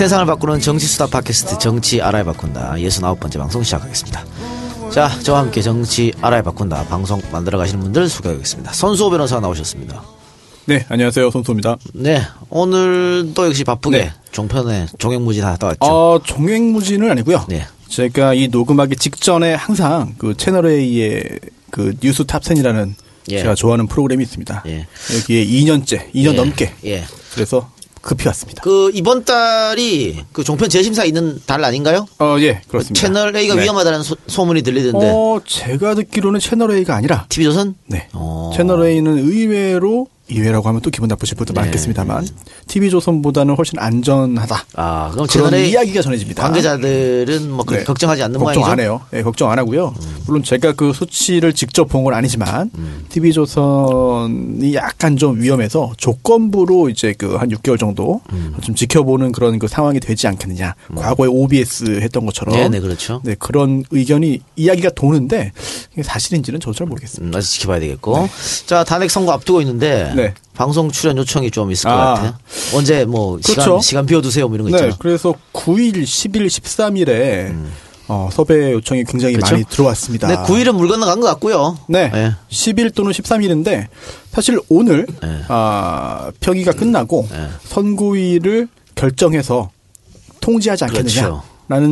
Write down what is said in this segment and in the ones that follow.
세상을 바꾸는 정치수다 팟캐스트 정치 알아야 바꾼다 69번째 방송 시작하겠습니다. 자, 저와 함께 정치 알아야 바꾼다 방송 만들어 가시는 분들 소개하겠습니다. 손수호 변호사 나오셨습니다. 네, 안녕하세요. 손수호입니다. 네, 오늘도 역시 바쁘게 네. 종편에 종횡무진 하다 왔죠. 어, 종횡무진은 아니고요. 네. 제가 이 녹음하기 직전에 항상 그 채널A의 그 뉴스 TOP10이라는 예. 제가 좋아하는 프로그램이 있습니다. 예. 여기에 2년째, 2년 예, 넘게. 예. 그래서 급히 왔습니다. 그 이번 달이 그 종편 재심사 있는 달 아닌가요? 어, 예, 그렇습니다. 채널 A가 네. 위험하다는 소, 문이 들리던데. 어, 제가 듣기로는 채널A가 아니라 TV조선? 네. 어. 채널A는 의외로 의외라고 하면 또 기분 나쁘실 분도 네. 많겠습니다만 TV조선보다는 훨씬 안전하다. 아, 그럼 그런 이야기가 전해집니다. 관계자들은 뭐 그렇게 네. 걱정하지 않는 걱정 모양이죠. 안 해요. 네, 걱정 안 하고요. 물론 제가 그 수치를 직접 본 건 아니지만 음. TV조선이 약간 좀 위험해서 조건부로 이제 그 한 6개월 정도 음. 좀 지켜보는 그런 그 상황이 되지 않겠느냐. 과거에 OBS 했던 것처럼. 네, 네, 그렇죠. 네, 그런 의견이 이야기가 도는데 이게 사실인지는 저도 잘 모르겠습니다. 음, 아직 지켜봐야 되겠고. 자, 단핵 선거 앞두고 있는데 네. 방송 출연 요청이 좀 있을 것 아. 같아요. 언제 뭐 시간 그렇죠. 시간 비워두세요 뭐 이런 거 네, 있잖아. 그래서 9일, 10일, 13일에 어, 섭외 요청이 굉장히 음. 그렇죠? 많이 들어왔습니다. 네, 9일은 물 건너간 것 같고요. 네. 예. 10일 또는 13일인데 사실 오늘 네. 아, 평의가 끝나고 선고일을 결정해서 통지하지 않겠느냐라는 그렇죠.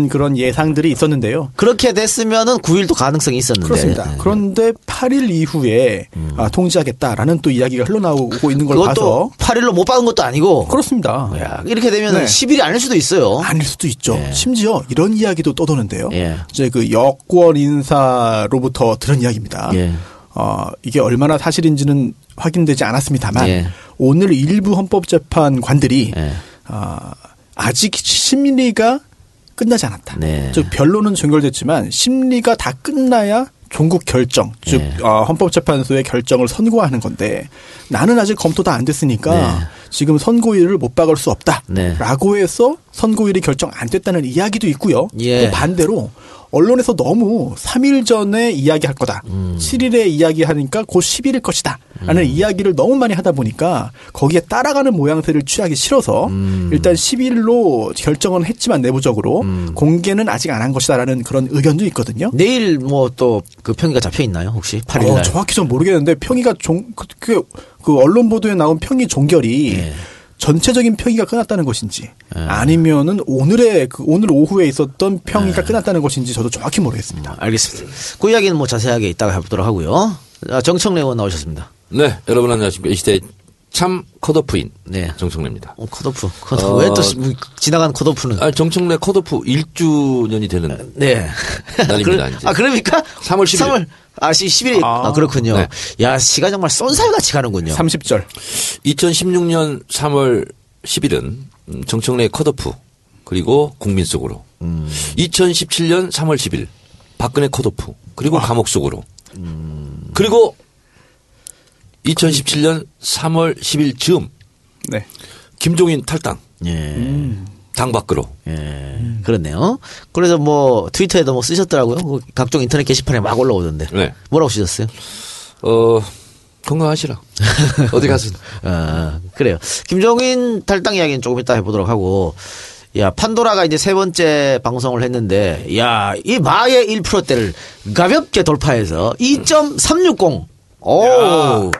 그런 예상들이 있었는데요. 그렇게 됐으면은 9일도 가능성이 있었는데. 그렇습니다. 네. 그런데 8일 이후에 아, 통지하겠다라는 또 이야기가 흘러나오고 있는 걸 봐서 8일로 못 박은 것도 아니고. 그렇습니다. 야, 이렇게 되면 은 네. 10일이 아닐 수도 있어요. 아닐 수도 있죠. 예. 심지어 이런 이야기도 떠도는데요. 예. 이제 그 여권 인사로부터 들은 이야기입니다. 예. 어, 이게 얼마나 사실인지는 확인되지 않았습니다만 예. 오늘 일부 헌법재판관들이 예. 아, 아직 심리가 끝나지 않았다. 네. 즉 변론은 종결됐지만 심리가 다 끝나야 종국 결정, 즉 네. 어, 헌법재판소의 결정을 선고하는 건데 나는 아직 검토 다 안 됐으니까 네. 지금 선고일을 못 박을 수 네. 없다라고 해서 선고일이 결정 안 됐다는 이야기도 있고요. 예. 또 반대로 언론에서 너무 3일 전에 이야기할 거다. 음. 7일에 이야기하니까 곧 10일일 것이다. 라는 이야기를 너무 많이 하다 보니까 거기에 따라가는 모양새를 취하기 싫어서 음. 일단 10일로 결정은 했지만 내부적으로 음. 공개는 아직 안 한 것이다라는 그런 의견도 있거든요. 내일 뭐 또 그 평의가 잡혀 있나요 혹시 8일 어, 날? 정확히 전 모르겠는데 평의가 종, 그, 그, 그 언론 보도에 나온 평의 종결이 예. 전체적인 평의가 끝났다는 것인지 아니면은 오늘의 그 오늘 오후에 있었던 평의가 끝났다는 것인지 저도 정확히 모르겠습니다. 알겠습니다. 그 이야기는 뭐 자세하게 이따가 해보도록 하고요. 아, 정청래 의원 나오셨습니다. 네, 여러분 안녕하십니까. 이 시대의 참 컷오프인 네. 정청래입니다. 어, 컷오프. 컷오프. 어, 왜또 지나간 컷오프는? 아, 정청래 컷오프 1주년이 되는 네. 날입니다, 이제. 아, 그러니까? 3월 10일. 3월, 아, 10일. 아, 아, 그렇군요. 네. 야, 시간 정말 쏜살같이 가는군요. 30절. 2016년 3월 10일은 음, 정청래의 컷오프 그리고 국민 속으로. 음. 2017년 3월 10일 박근혜 컷오프 그리고 감옥 속으로. 그리고 2017년 3월 10일 즈음 네. 김종인 탈당 예. 당 밖으로. 예. 그렇네요. 그래서 뭐, 트위터에도 뭐 쓰셨더라고요. 그 각종 인터넷 게시판에 막 올라오던데. 네. 뭐라고 쓰셨어요? 어 건강하시라. 어디 가서 아, 그래요. 김종인 탈당 이야기는 조금 이따 해보도록 하고, 야, 판도라가 이제 세 번째 방송을 했는데, 야, 이 마의 1%대를 가볍게 돌파해서 2.360. 오,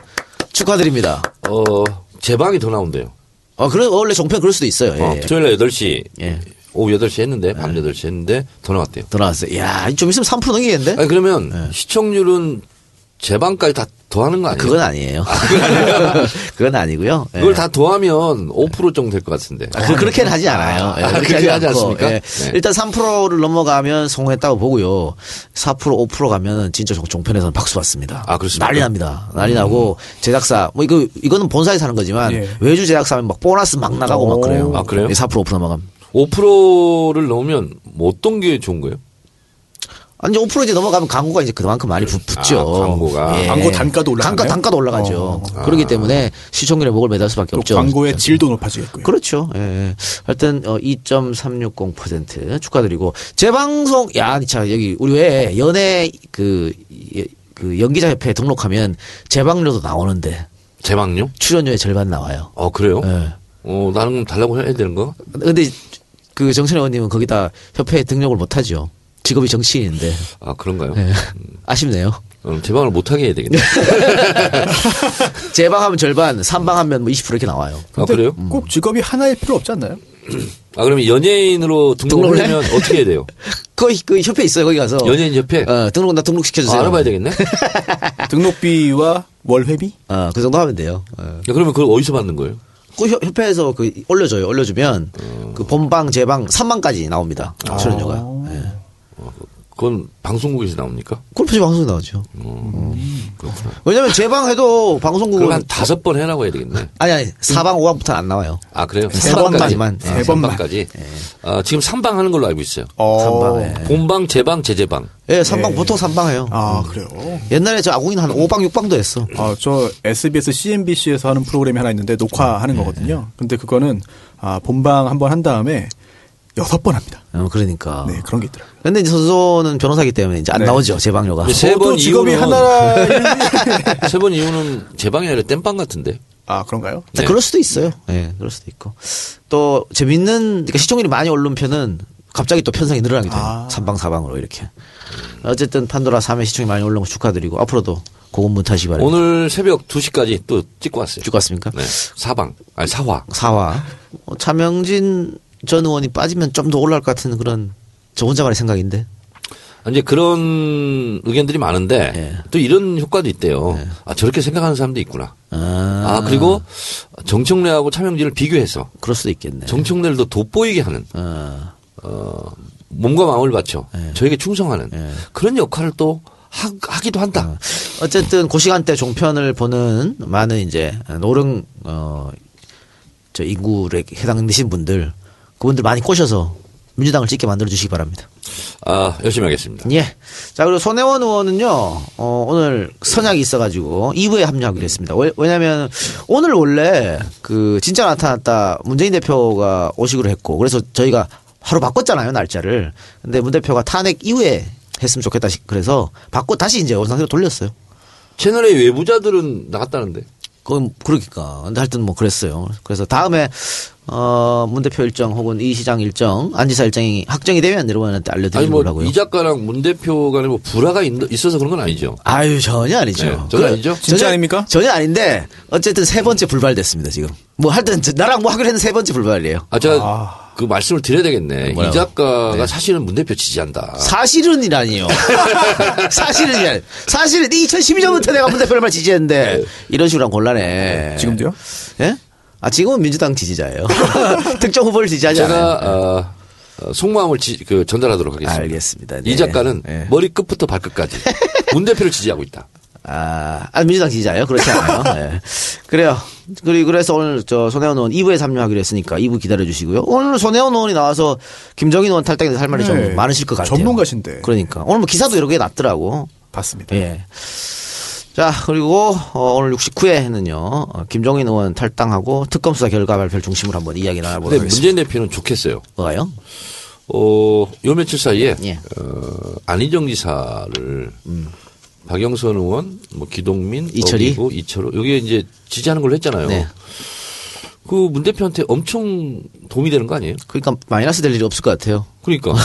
축하드립니다. 어 제 방이 더 나온대요. 어, 그래, 원래 종편 그럴 수도 있어요. 예. 어, 토요일 날 8시 예. 오후 8시 했는데 밤 8시 했는데 더 나왔대요. 더 나왔어요. 야, 좀 있으면 3% 넘기겠는데? 아니 그러면 시청률은 제방까지 다 더하는 거 아니에요? 그건 아니에요. 그건 아니고요. 예. 그걸 다 더하면 5% 정도 될 것 같은데. 아, 그, 그렇게는 하지 않아요. 예, 아, 그렇게 그렇게 하지 않습니까? 예. 네. 일단 3%를 넘어가면 성공했다고 보고요. 4% 5% 가면은 진짜 종- 종편에서는 박수 받습니다. 아, 그렇습니까? 난리 납니다. 난리 나고 제작사 뭐 이거 이거는 본사에서 하는 거지만 예. 외주 제작사면 막 보너스 막 나가고 막 오. 그래요. 아, 그래요? 4% 5% 넘어가면. 5%를 넘으면 뭐 어떤 게 좋은 거예요? 아니 이제 5% 이제 넘어가면 광고가 이제 그만큼 많이 붙, 붙죠. 아, 광고가. 광고 단가도 올라가나요? 단가 단가도 올라가죠. 그렇기 때문에 시청률에 목을 매달 수밖에 또 없죠. 광고의 질도 높아지겠고요. 그렇죠. 예, 예. 하여튼 어, 2.360% 축하드리고 재방송 야, 자 여기 우리 왜 연예 그, 예, 그 연기자 협회 등록하면 재방료도 나오는데 재방요? 출연료의 절반 나와요. 어 그래요? 예. 어 나는 달라고 해야 되는 거? 근데 그 정천 의원님은 거기다 협회에 등록을 못 하죠. 직업이 정치인인데 아 그런가요? 예. 아쉽네요. 음, 제방을 못하게 해야 되겠네. 재방하면 절반, 삼방하면 뭐 20% 이렇게 나와요. 아 그래요? 꼭 직업이 하나일 필요 없지 않나요? 아 그러면 연예인으로 등록을 등록을 해? 하면 어떻게 해야 돼요? 거기 그 협회 있어요. 거기 가서 연예인 협회? 어, 등록 나 등록 아, 시켜주세요. 알아봐야 되겠네. 등록비와 월회비? 어, 그 정도 하면 돼요. 어. 야, 그러면 그걸 어디서 받는 거예요? 그 협- 협회에서 그 올려줘요. 올려주면 어. 그 본방, 재방 3만까지 나옵니다. 아. 출연료가. 예. 그건 방송국에서 나옵니까? 골프지 방송에 나오죠. 그렇구나. 왜냐면 재방해도 방송국은 한 다섯 번 해라고 해야 되겠네. 아니 아니 사방 오방부터는 안 나와요. 아 그래요? 세 번까지만. 아, 세세 번만. 번까지. 아, 지금 3방 하는 걸로 알고 있어요. 삼방에. 본방, 재방, 재재방. 예, 삼방 보통 삼방해요. 아, 그래요? 옛날에 저 아궁이는 한 5방 6방도 했어. 아, 저 SBS, CNBC에서 하는 프로그램이 하나 있는데 녹화하는 거거든요. 근데 그거는 아, 본방 한 번 한 다음에 여섯 번 합니다. 어, 그러니까. 네, 그런 게 있더라고요. 근데 이제 선수는 변호사기 때문에 이제 안 네. 나오죠. 재방료가. 세 번 직업이 하나 세 번 이후는 재방이 아니라 땜빵 같은데. 아, 그런가요? 네, 네. 그럴 수도 있어요. 예, 그럴 수도 있고. 또 재밌는 그러니까 시청률이 많이 오른 편은 갑자기 또 편성이 늘어나게 돼요. 아. 삼방사방으로 이렇게. 어쨌든 판도라 3회 시청이 많이 올른 거 축하드리고 앞으로도 고군 문타시 바랍니다. 오늘 새벽 2시까지 또 찍고 왔어요. 쭉 갔습니까? 네. 사방. 아니, 사화. 사화. 어, 차명진 전 의원이 빠지면 좀 더 올라갈 것 같은 그런 저 혼자만의 생각인데. 이제 그런 의견들이 많은데 예. 또 이런 효과도 있대요. 아, 저렇게 생각하는 사람도 있구나. 아, 아, 그리고 정청래하고 차명진을 비교해서 그럴 수도 있겠네. 정청래를 더 돋보이게 하는 어, 어, 몸과 마음을 바쳐 예. 저에게 충성하는 예. 그런 역할을 또 하, 하기도 한다. 어쨌든 그 시간대 종편을 보는 많은 이제 노령 어저 인구에 해당되신 분들 그분들 많이 꼬셔서 민주당을 찍게 만들어 주시기 바랍니다. 아, 열심히 하겠습니다. 예. 자 그리고 손혜원 의원은요 어, 오늘 선약이 있어가지고 2부에 합류하기로 했습니다. 왜, 왜냐하면 오늘 원래 그 진짜 나타났다 문재인 대표가 오시기로 했고 그래서 저희가 하루 바꿨잖아요 날짜를. 근데 문 대표가 탄핵 이후에 했으면 좋겠다 시- 그래서 바꿔 다시 이제 원상태로 돌렸어요. 채널의 외부자들은 나갔다는데. 그건 그러니까. 근데 하여튼 뭐 그랬어요. 그래서 다음에 어, 문 대표 일정 혹은 이 시장 일정, 안 지사 일정이 확정이 되면 여러분한테 알려드리려고요. 뭐이 작가랑 문 대표 간에 뭐 불화가 있, 있어서 그런 건 아니죠. 아유 전혀 아니죠. 네, 전혀 아니죠? 진짜 아닙니까? 전혀 아닌데 어쨌든 세 번째 불발됐습니다 지금. 뭐 하여튼 저- 나랑 뭐 하기로 했는데 세 번째 불발이에요. 아 제가 그 말씀을 드려야 되겠네. 뭐라고? 이 작가가 사실은 문 대표 지지한다. 사실은이라니요. 사실은이 아니. 사실은 2012년부터 내가 문 대표를 말 지지했는데 이런 식으로 하면 곤란해. 지금도요? 예? 아 지금은 민주당 지지자예요. 특정 후보를 지지하지 않아요. 제가 어, 어, 속마음을 지, 그 전달하도록 하겠습니다. 알겠습니다. 네. 이 작가는 네. 머리 끝부터 발끝까지 문 대표를 지지하고 있다. 아, 아, 민주당 지지자예요? 그렇지 않아요. 네. 그래요. 그리고 그래서 오늘 저 손혜원 의원 2부에 참여하기로 했으니까 2부 기다려 주시고요. 오늘 손혜원 의원이 나와서 김정인 의원 탈당에 대해서 할 말이 네. 좀 많으실 것 같아요. 전문가신데. 그러니까 오늘 뭐 기사도 여러 개 났더라고. 봤습니다. 예. 자, 그리고 어, 오늘 69회는요. 어, 김종인 의원 탈당하고 특검 수사 결과 발표를 중심으로 한번 이야기 나눠보도록 근데 하겠습니다. 문재인 대표는 좋겠어요. 뭐가요? 어, 요 며칠 사이에 예. 어, 안희정 지사를 박영선 의원, 뭐 기동민, 음. 이철이? 이철호 여기에 이제 지지하는 걸로 했잖아요. 네. 그문 대표한테 엄청 도움이 되는 거 아니에요? 그러니까 마이너스 될 일이 없을 것 같아요. 그러니까.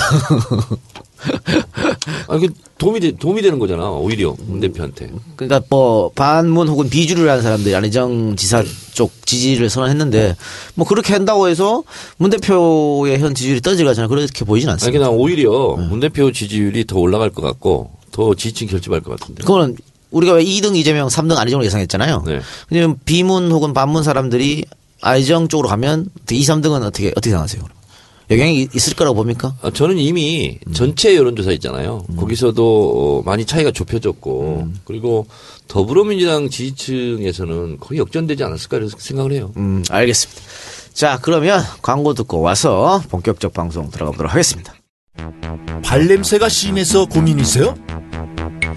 아니, 그 도움이, 되, 도움이 되는 거잖아, 오히려, 문 대표한테. 그러니까 뭐 반문 혹은 비주를 하는 사람들이 안희정 지사 쪽 지지를 선언했는데 뭐 그렇게 한다고 해서 문 대표의 현 지지율이 떨어지거나 그렇게 보이진 아니, 않습니다. 그냥 오히려 문 대표 지지율이 더 올라갈 것 같고, 더 지지층 결집할 것 같은데. 그거는 우리가 왜 2등 이재명, 3등 안희정을 예상했잖아요. 네. 왜냐면 비문 혹은 반문 사람들이 안희정 쪽으로 가면 2, 3등은 어떻게 어떻게 생각하세요? 그럼? 영향이 있을 거라고 봅니까? 아, 저는 이미 음. 전체 여론조사 있잖아요. 거기서도 어, 많이 차이가 좁혀졌고, 음. 그리고 더불어민주당 지지층에서는 거의 역전되지 않았을까 이렇게 생각을 해요. 음, 알겠습니다. 자, 그러면 광고 듣고 와서 본격적 방송 들어가 보도록 하겠습니다. 발냄새가 심해서 고민이세요?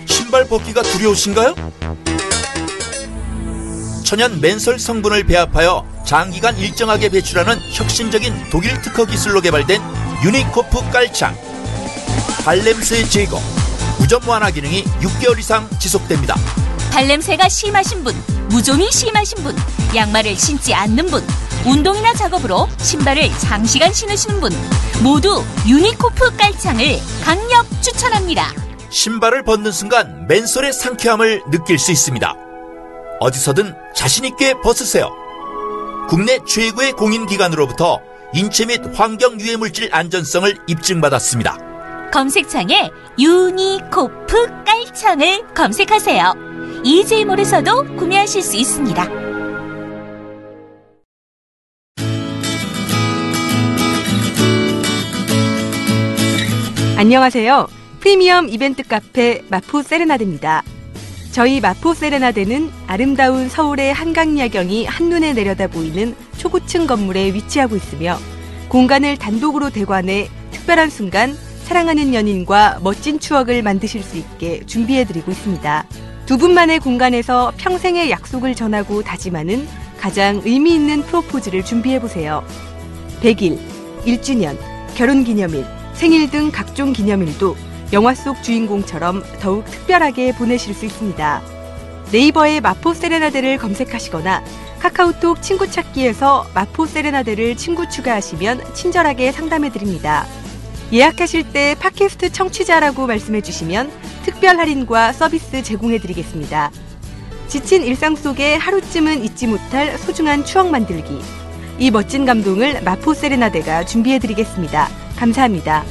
신발 벗기가 두려우신가요? 천연 맨솔 성분을 배합하여 장기간 일정하게 배출하는 혁신적인 독일 특허 기술로 개발된 유니코프 깔창 발냄새 제거 무좀 완화 기능이 6개월 이상 지속됩니다 발냄새가 심하신 분, 무좀이 심하신 분, 양말을 신지 않는 분, 운동이나 작업으로 신발을 장시간 신으시는 분 모두 유니코프 깔창을 강력 추천합니다. 신발을 벗는 순간 멘솔의 상쾌함을 느낄 수 있습니다. 어디서든 자신있게 벗으세요. 국내 최고의 공인기관으로부터 인체 및 환경 유해 물질 안전성을 입증받았습니다. 검색창에 유니코프 깔창을 검색하세요. 이제이몰에서도 구매하실 수 있습니다. 안녕하세요. 프리미엄 이벤트 카페 마포 세레나데입니다. 저희 마포 세레나데는 아름다운 서울의 한강 야경이 한눈에 내려다 보이는 초고층 건물에 위치하고 있으며 공간을 단독으로 대관해 특별한 순간 사랑하는 연인과 멋진 추억을 만드실 수 있게 준비해드리고 있습니다. 두 분만의 공간에서 평생의 약속을 전하고 다짐하는 가장 의미 있는 프로포즈를 준비해보세요. 100일, 1주년, 결혼 기념일, 생일 등 각종 기념일도 영화 속 주인공처럼 더욱 특별하게 보내실 수 있습니다. 네이버에 마포 세레나데를 검색하시거나 카카오톡 친구 찾기에서 마포 세레나데를 친구 추가하시면 친절하게 상담해 드립니다. 예약하실 때 팟캐스트 청취자라고 말씀해 주시면 특별 할인과 서비스 제공해 드리겠습니다. 지친 일상 속에 하루쯤은 잊지 못할 소중한 추억 만들기. 이 멋진 감동을 마포 세레나데가 준비해 드리겠습니다. 감사합니다.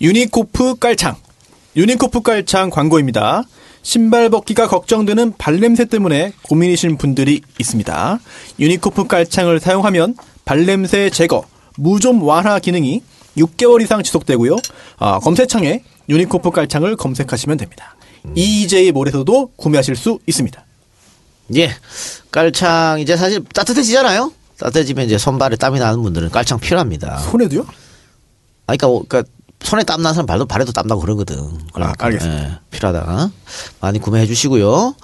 유니코프 깔창. 유니코프 깔창 광고입니다. 신발 벗기가 걱정되는 발냄새 때문에 고민이신 분들이 있습니다. 유니코프 깔창을 사용하면 발냄새 제거, 무좀 완화 기능이 6개월 이상 지속되고요. 아, 검색창에 유니코프 깔창을 검색하시면 됩니다. EJ 몰에서도 구매하실 수 있습니다. 예. 깔창 이제 사실 따뜻해지잖아요. 따뜻해지면 이제 손발에 땀이 나는 분들은 깔창 필요합니다. 손에도요? 아, 그러니까, 뭐, 그러니까 손에 땀 나는 사람 발도 발에도 땀 나고 그러거든. 그러니까, 아, 알겠습니다. 예, 필요하다. 많이 구매해 주시고요.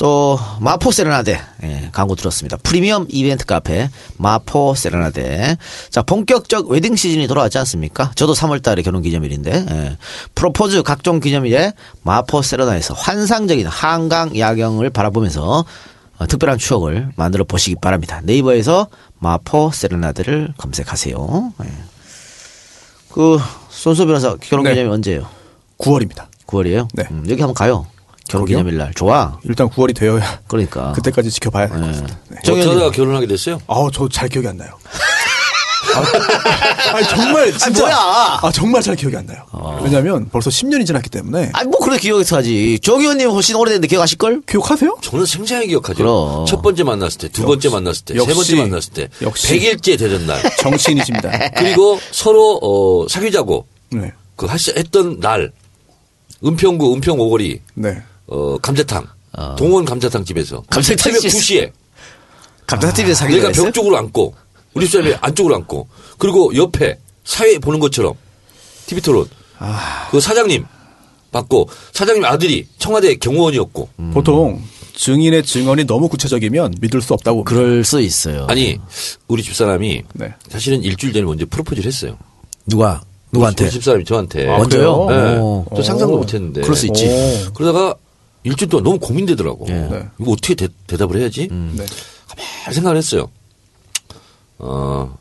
또 마포 세레나데 예, 광고 들었습니다. 프리미엄 이벤트 카페 마포 세레나데. 자 본격적 웨딩 시즌이 돌아왔지 않습니까? 저도 3월달에 결혼 기념일인데 예, 프로포즈 각종 기념일에 마포 세레나에서 환상적인 한강 야경을 바라보면서 어, 특별한 추억을 만들어 보시기 바랍니다. 네이버에서 마포 세레나데를 검색하세요. 예. 그 손수 변호사 결혼 네. 기념일 언제예요? 9월입니다. 9월이에요? 네. 여기 한번 가요. 결혼? 기념일 날. 좋아. 일단 9월이 되어야 그러니까. 그때까지 지켜봐야 될것 네. 같습니다. 네. 정현님. 어쩌다가 결혼하게 됐어요? 아우, 저 잘 기억이 안 나요. 아, 아니, 정말, 진짜. 뭐야? 아, 정말 잘 기억이 안 나요. 왜냐면 벌써 10년이 지났기 때문에. 아니, 뭐, 그래 기억해서 하지. 정 의원님 훨씬 오래됐는데 기억하실걸? 기억하세요? 저는 생생하게 기억하죠. 그럼. 첫 번째 만났을 때, 두 번째 만났을 때, 세 역시. 번째 만났을 때, 역시. 100일째 되던 날. 정치인이십니다. 그리고 서로 어, 사귀자고 네. 그 하시, 했던 날 은평구 은평 오거리 네. 어, 감자탕 동원 감자탕 집에서 감자탕 새벽 집에서. 2시에 감자TV에서 사귀자 내가? 벽 쪽으로 앉고 우리 집사람이 안쪽으로 앉고 그리고 옆에 사회 보는 것처럼 TV 토론 그 사장님 받고 사장님 아들이 청와대 경호원이었고 보통 증인의 증언이 너무 구체적이면 믿을 수 없다고. 그럴 수 있어요. 아니 우리 집 사람이 네. 사실은 일주일 전에 먼저 프로포즈를 했어요. 누가? 누구한테? 우리 집 사람이 저한테 아, 먼저요? 네. 오. 저 상상도 못했는데. 그럴 수 있지. 오. 그러다가 일주일 동안 너무 고민되더라고. 예. 이거 어떻게 대, 답을 해야지? 네. 가만히 생각을 했어요. 어,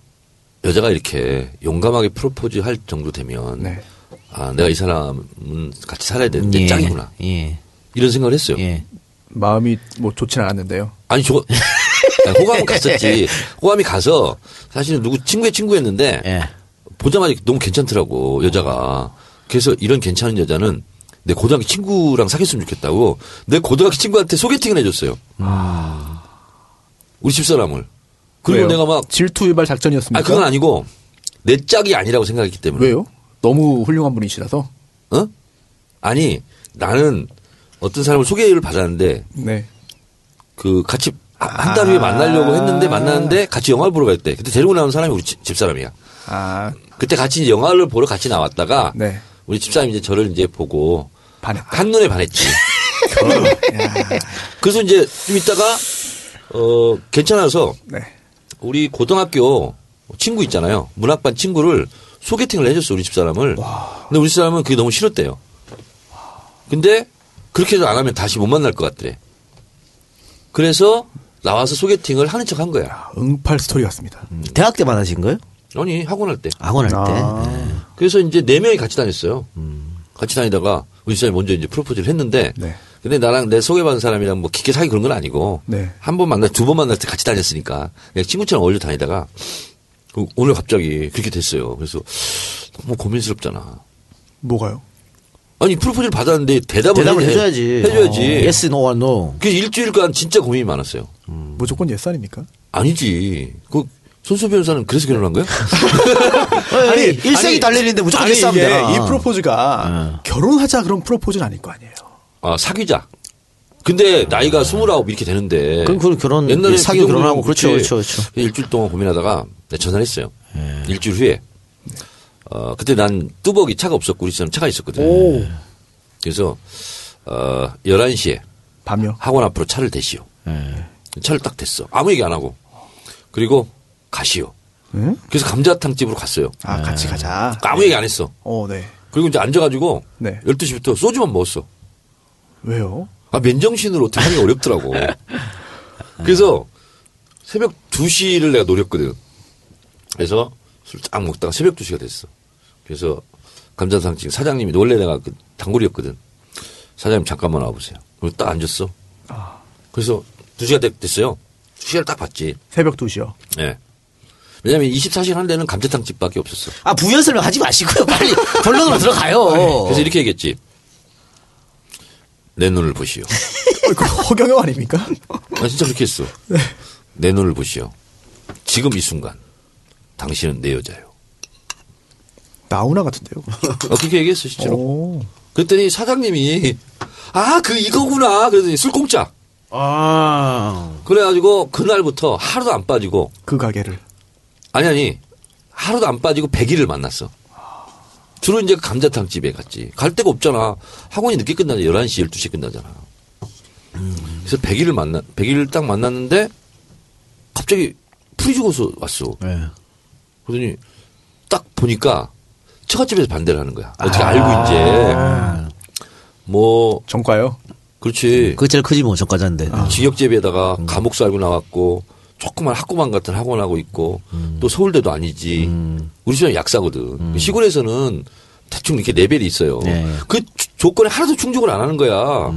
여자가 이렇게 용감하게 프로포즈 할 정도 되면, 네. 아, 내가 이 사람은 같이 살아야 되는데 짱이구나. 예. 이런 생각을 했어요. 예. 마음이 뭐 좋지는 않았는데요. 아니, 저, 아니, 호감 갔었지. 호감이 가서, 사실은 누구 친구의 친구였는데, 예. 보자마자 너무 괜찮더라고, 여자가. 그래서 이런 괜찮은 여자는 내 고등학교 친구랑 사귀었으면 좋겠다고 내 고등학교 친구한테 소개팅을 해줬어요. 우리 집사람을. 그리고 왜요? 내가 막, 질투 유발 작전이었습니까? 아, 그건 아니고 내 짝이 아니라고 생각했기 때문에. 왜요? 너무 훌륭한 분이시라서. 어? 아니, 나는 어떤 사람을 소개를 받았는데 네. 그 같이 한 달 후에 만나려고 했는데 만났는데 같이 영화를 보러 갔대. 그때 데리고 나온 사람이 우리 집- 집사람이야. 아, 그때 같이 영화를 보러 같이 나왔다가 네. 우리 집사람이 이제 저를 이제 보고 반했다. 한눈에 반했지. 그래서 이제 좀 있다가 어 괜찮아서 네. 우리 고등학교 친구 있잖아요. 문학반 친구를 소개팅을 해줬어 우리 집사람을. 근데 우리 집사람은 그게 너무 싫었대요. 근데 그렇게 해서 안 하면 다시 못 만날 것 같더래. 그래서 나와서 소개팅을 하는 척 한 거야. 응팔 스토리 같습니다. 대학 때 만나신 거예요? 아니, 학원 할 때. 학원 할 때. 아. 네. 그래서 이제 네 명이 같이 다녔어요. 같이 다니다가 우리 집사람이 먼저 이제 프로포즈를 했는데 네. 근데 나랑 내 소개받은 사람이랑 뭐 깊게 사귀 그런 건 아니고 네. 한번 만나 두 번 만날 때 같이 다녔으니까 그냥 친구처럼 어울려 다니다가 그 오늘 갑자기 그렇게 됐어요. 그래서 너무 고민스럽잖아. 뭐가요? 아니 프로포즈를 받았는데 대답을, 대답을 해- 해줘야지. 해줘야지. 어, yes, no, or no. 그래서 일주일간 진짜 고민이 많았어요. 무조건 yes 아닙니까? 아니지. 그 손수 변호사는 그래서 결혼한 거야? 아니, 일생이 달리는데 무조건 아니, yes 하면 되나. 이 프로포즈가 결혼하자 그런 프로포즈는 아닐 거 아니에요. 아 사귀자. 근데 나이가 스물아홉 이렇게 되는데. 그럼 그건 결혼, 옛날에 사귀고 결혼하고 그렇죠. 그렇죠, 그렇죠. 일주일 동안 고민하다가 전화를 했어요. 예. 일주일 후에. 어, 그때 난 뚜벅이 차가 없었고 우리 집은 차가 있었거든. 그래서 어, 11시에 밤요. 학원 앞으로 차를 대시오. 예. 차를 딱 댔어. 아무 얘기 안 하고. 그리고 가시오. 응? 그래서 감자탕 집으로 갔어요. 아, 같이 가자. 아무 얘기 안 했어. 어, 네. 그리고 이제 앉아가지고 네. 12시부터 소주만 먹었어. 왜요? 아, 맨정신으로 어떻게 하기가 어렵더라고. 그래서 새벽 2시를 내가 노렸거든. 그래서 술쫙 먹다가 새벽 2시가 됐어. 그래서 감자탕 집 사장님이 원래 내가 그 단골이었거든. 사장님 잠깐만 와보세요. 그리고 딱 앉았어. 그래서 2시가 됐, 됐어요. 시간을 딱 봤지. 새벽 2시요. 예. 왜냐면 24시간 한 데는 감자탕 집밖에 없었어. 아, 부연 설명 하지 마시고요. 빨리 본론으로 들어가요. 그래서 이렇게 얘기했지. 내 눈을 보시오. 어, 이거 허경영 아닙니까? 나 진짜 그렇게 했어. 내 눈을 보시오. 지금 이 순간 당신은 내 여자요. 나훈아 같은데요. 어, 그렇게 얘기했어 실제로. 오. 그랬더니 사장님이 아 그 이거구나. 그래서 술 공짜. 아. 그래가지고 그날부터 하루도 안 빠지고 그 가게를. 아니 아니 하루도 안 빠지고 100일을 만났어. 주로 이제 감자탕 집에 갔지. 갈 데가 없잖아. 학원이 늦게 끝나잖아. 11시, 12시에 끝나잖아. 그래서 100일을 만나, 100일을 딱 만났는데 갑자기 풀이 죽어서 왔어. 네. 그러더니 딱 보니까 처갓집에서 반대를 하는 거야. 어떻게 알고 이제 뭐 정과요? 그렇지. 그게 제일 크지 뭐, 전과자인데. 직역제비에다가 감옥 살고 나왔고 조그만 학구만 같은 학원 하고 있고 또 서울대도 아니지. 우리 집은 약사거든. 시골에서는 대충 이렇게 레벨이 있어요. 네. 그 조- 조건에 하나도 충족을 안 하는 거야.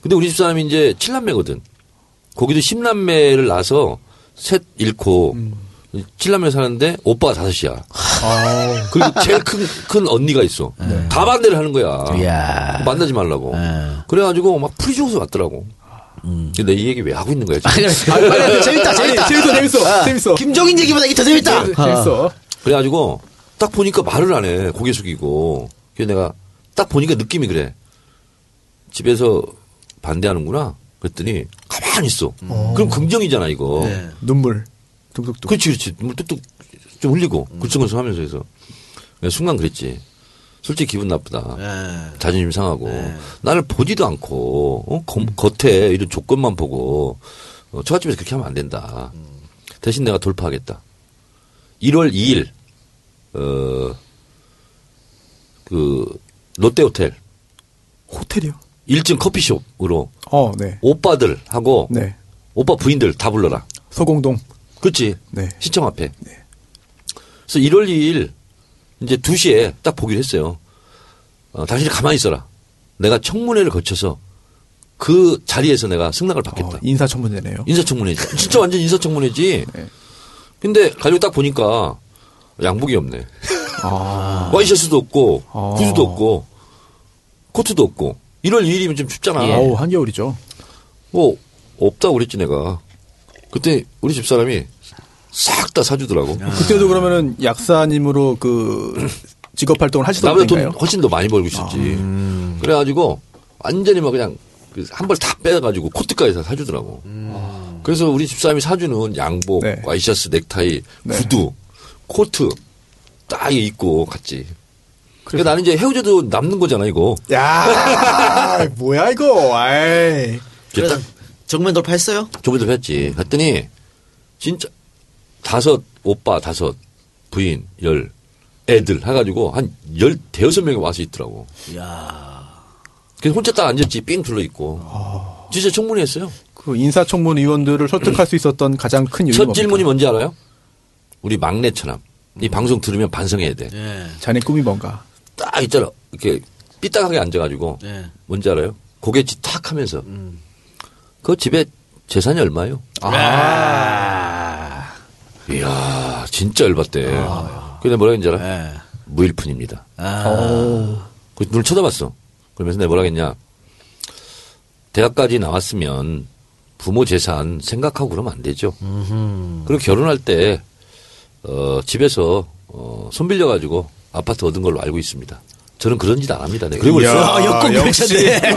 근데 우리 집 사람이 이제 7남매거든. 거기도 10남매를 낳아서 셋 잃고 칠 7남매 사는데 오빠가 다섯이야. 그리고 제일 큰, 큰 언니가 있어. 다 반대를 하는 거야. 이야. 만나지 말라고. 네. 그래가지고 막 풀이 죽어서 왔더라고. 근데 이 얘기 왜 하고 있는 거야, 지금? 아, 그래. 빨리 재밌다, 재밌다. 아니, 재밌어, 재밌어. 아, 재밌어. 김종인 얘기보다 이게 더 재밌다. 재- 재밌어. 그래가지고 딱 보니까 말을 안 해. 고개 숙이고. 그래서 내가 딱 보니까 느낌이 그래. 집에서 반대하는구나. 그랬더니 가만히 있어. 그럼 긍정이잖아, 이거. 네. 눈물. 뚝뚝뚝. 그렇지, 그렇지. 물 뚝뚝 좀 흘리고. 굴성굴성 하면서 해서. 순간 그랬지. 솔직히 기분 나쁘다. 네. 자존심 상하고. 나를 보지도 않고, 어? 겉- 겉에 이런 조건만 보고, 어, 처갓집에서 그렇게 하면 안 된다. 대신 내가 돌파하겠다. 1월 2일, 어, 그, 롯데 호텔 호텔이요? 1층 커피숍으로 어, 네. 오빠들하고 네. 오빠 부인들 다 불러라. 소공동. 그렇지. 네. 시청 앞에. 그래서 1월 2일 이제 2시에 딱 보기로 했어요. 어, 당신이 가만히 있어라. 내가 청문회를 거쳐서 그 자리에서 내가 승낙을 받겠다. 어, 인사청문회네요. 인사청문회지. 진짜 완전 인사청문회지. 네. 근데 가지고 딱 보니까 양복이 없네. 아. 와이셔츠도 없고 아. 구두도 없고 코트도 없고 1월 2일이면 좀 춥잖아. 어우, 한겨울이죠. 뭐 없다고 그랬지 내가. 그때 우리 집사람이 싹 다 사주더라고. 그때도 그러면은 약사님으로 그 직업 활동을 하시던 나보다 돈? 훨씬 더 많이 벌고 있었지. 그래가지고 완전히 막 그냥 한 벌 다 빼가지고 코트까지 다 사주더라고. 그래서 우리 집사람이 사주는 양복, 네. 와이셔츠, 넥타이, 네. 구두, 코트 딱 입고 갔지. 그러니까 나는 이제 헤어져도 남는 거잖아 이거. 야, 뭐야 이거? 아이. 그래서 딱 정면 돌파했어요? 조금더 했지. 했더니 진짜 다섯 오빠 다섯 부인 열 애들 해가지고 한 열 대여섯 명이 와서 있더라고. 이야. 그래서 혼자 딱 앉았지 삥 둘러 있고. 진짜 청문회했어요. 그 인사청문 의원들을 설득할 수 있었던 가장 큰 이유가 첫 뭡니까? 질문이 뭔지 알아요? 우리 막내 처남. 이 방송 들으면 반성해야 돼. 예. 자네 꿈이 뭔가? 딱 있잖아. 이렇게 삐딱하게 앉아가지고. 예. 뭔지 알아요? 고개 탁 하면서. 그 집에 재산이 얼마예요? 아. 이야, 진짜 열받대. 근데 뭐라 했는지 알아? 예. 무일푼입니다. 아. 그 눈을 쳐다봤어. 그러면서 내가 뭐라 했냐. 대학까지 나왔으면 부모 재산 생각하고 그러면 안 되죠. 그리고 결혼할 때, 어, 집에서, 어, 손 빌려가지고 아파트 얻은 걸로 알고 있습니다. 저는 그런 짓 안 합니다. 내가. 그래 버렸어. 아, 역시.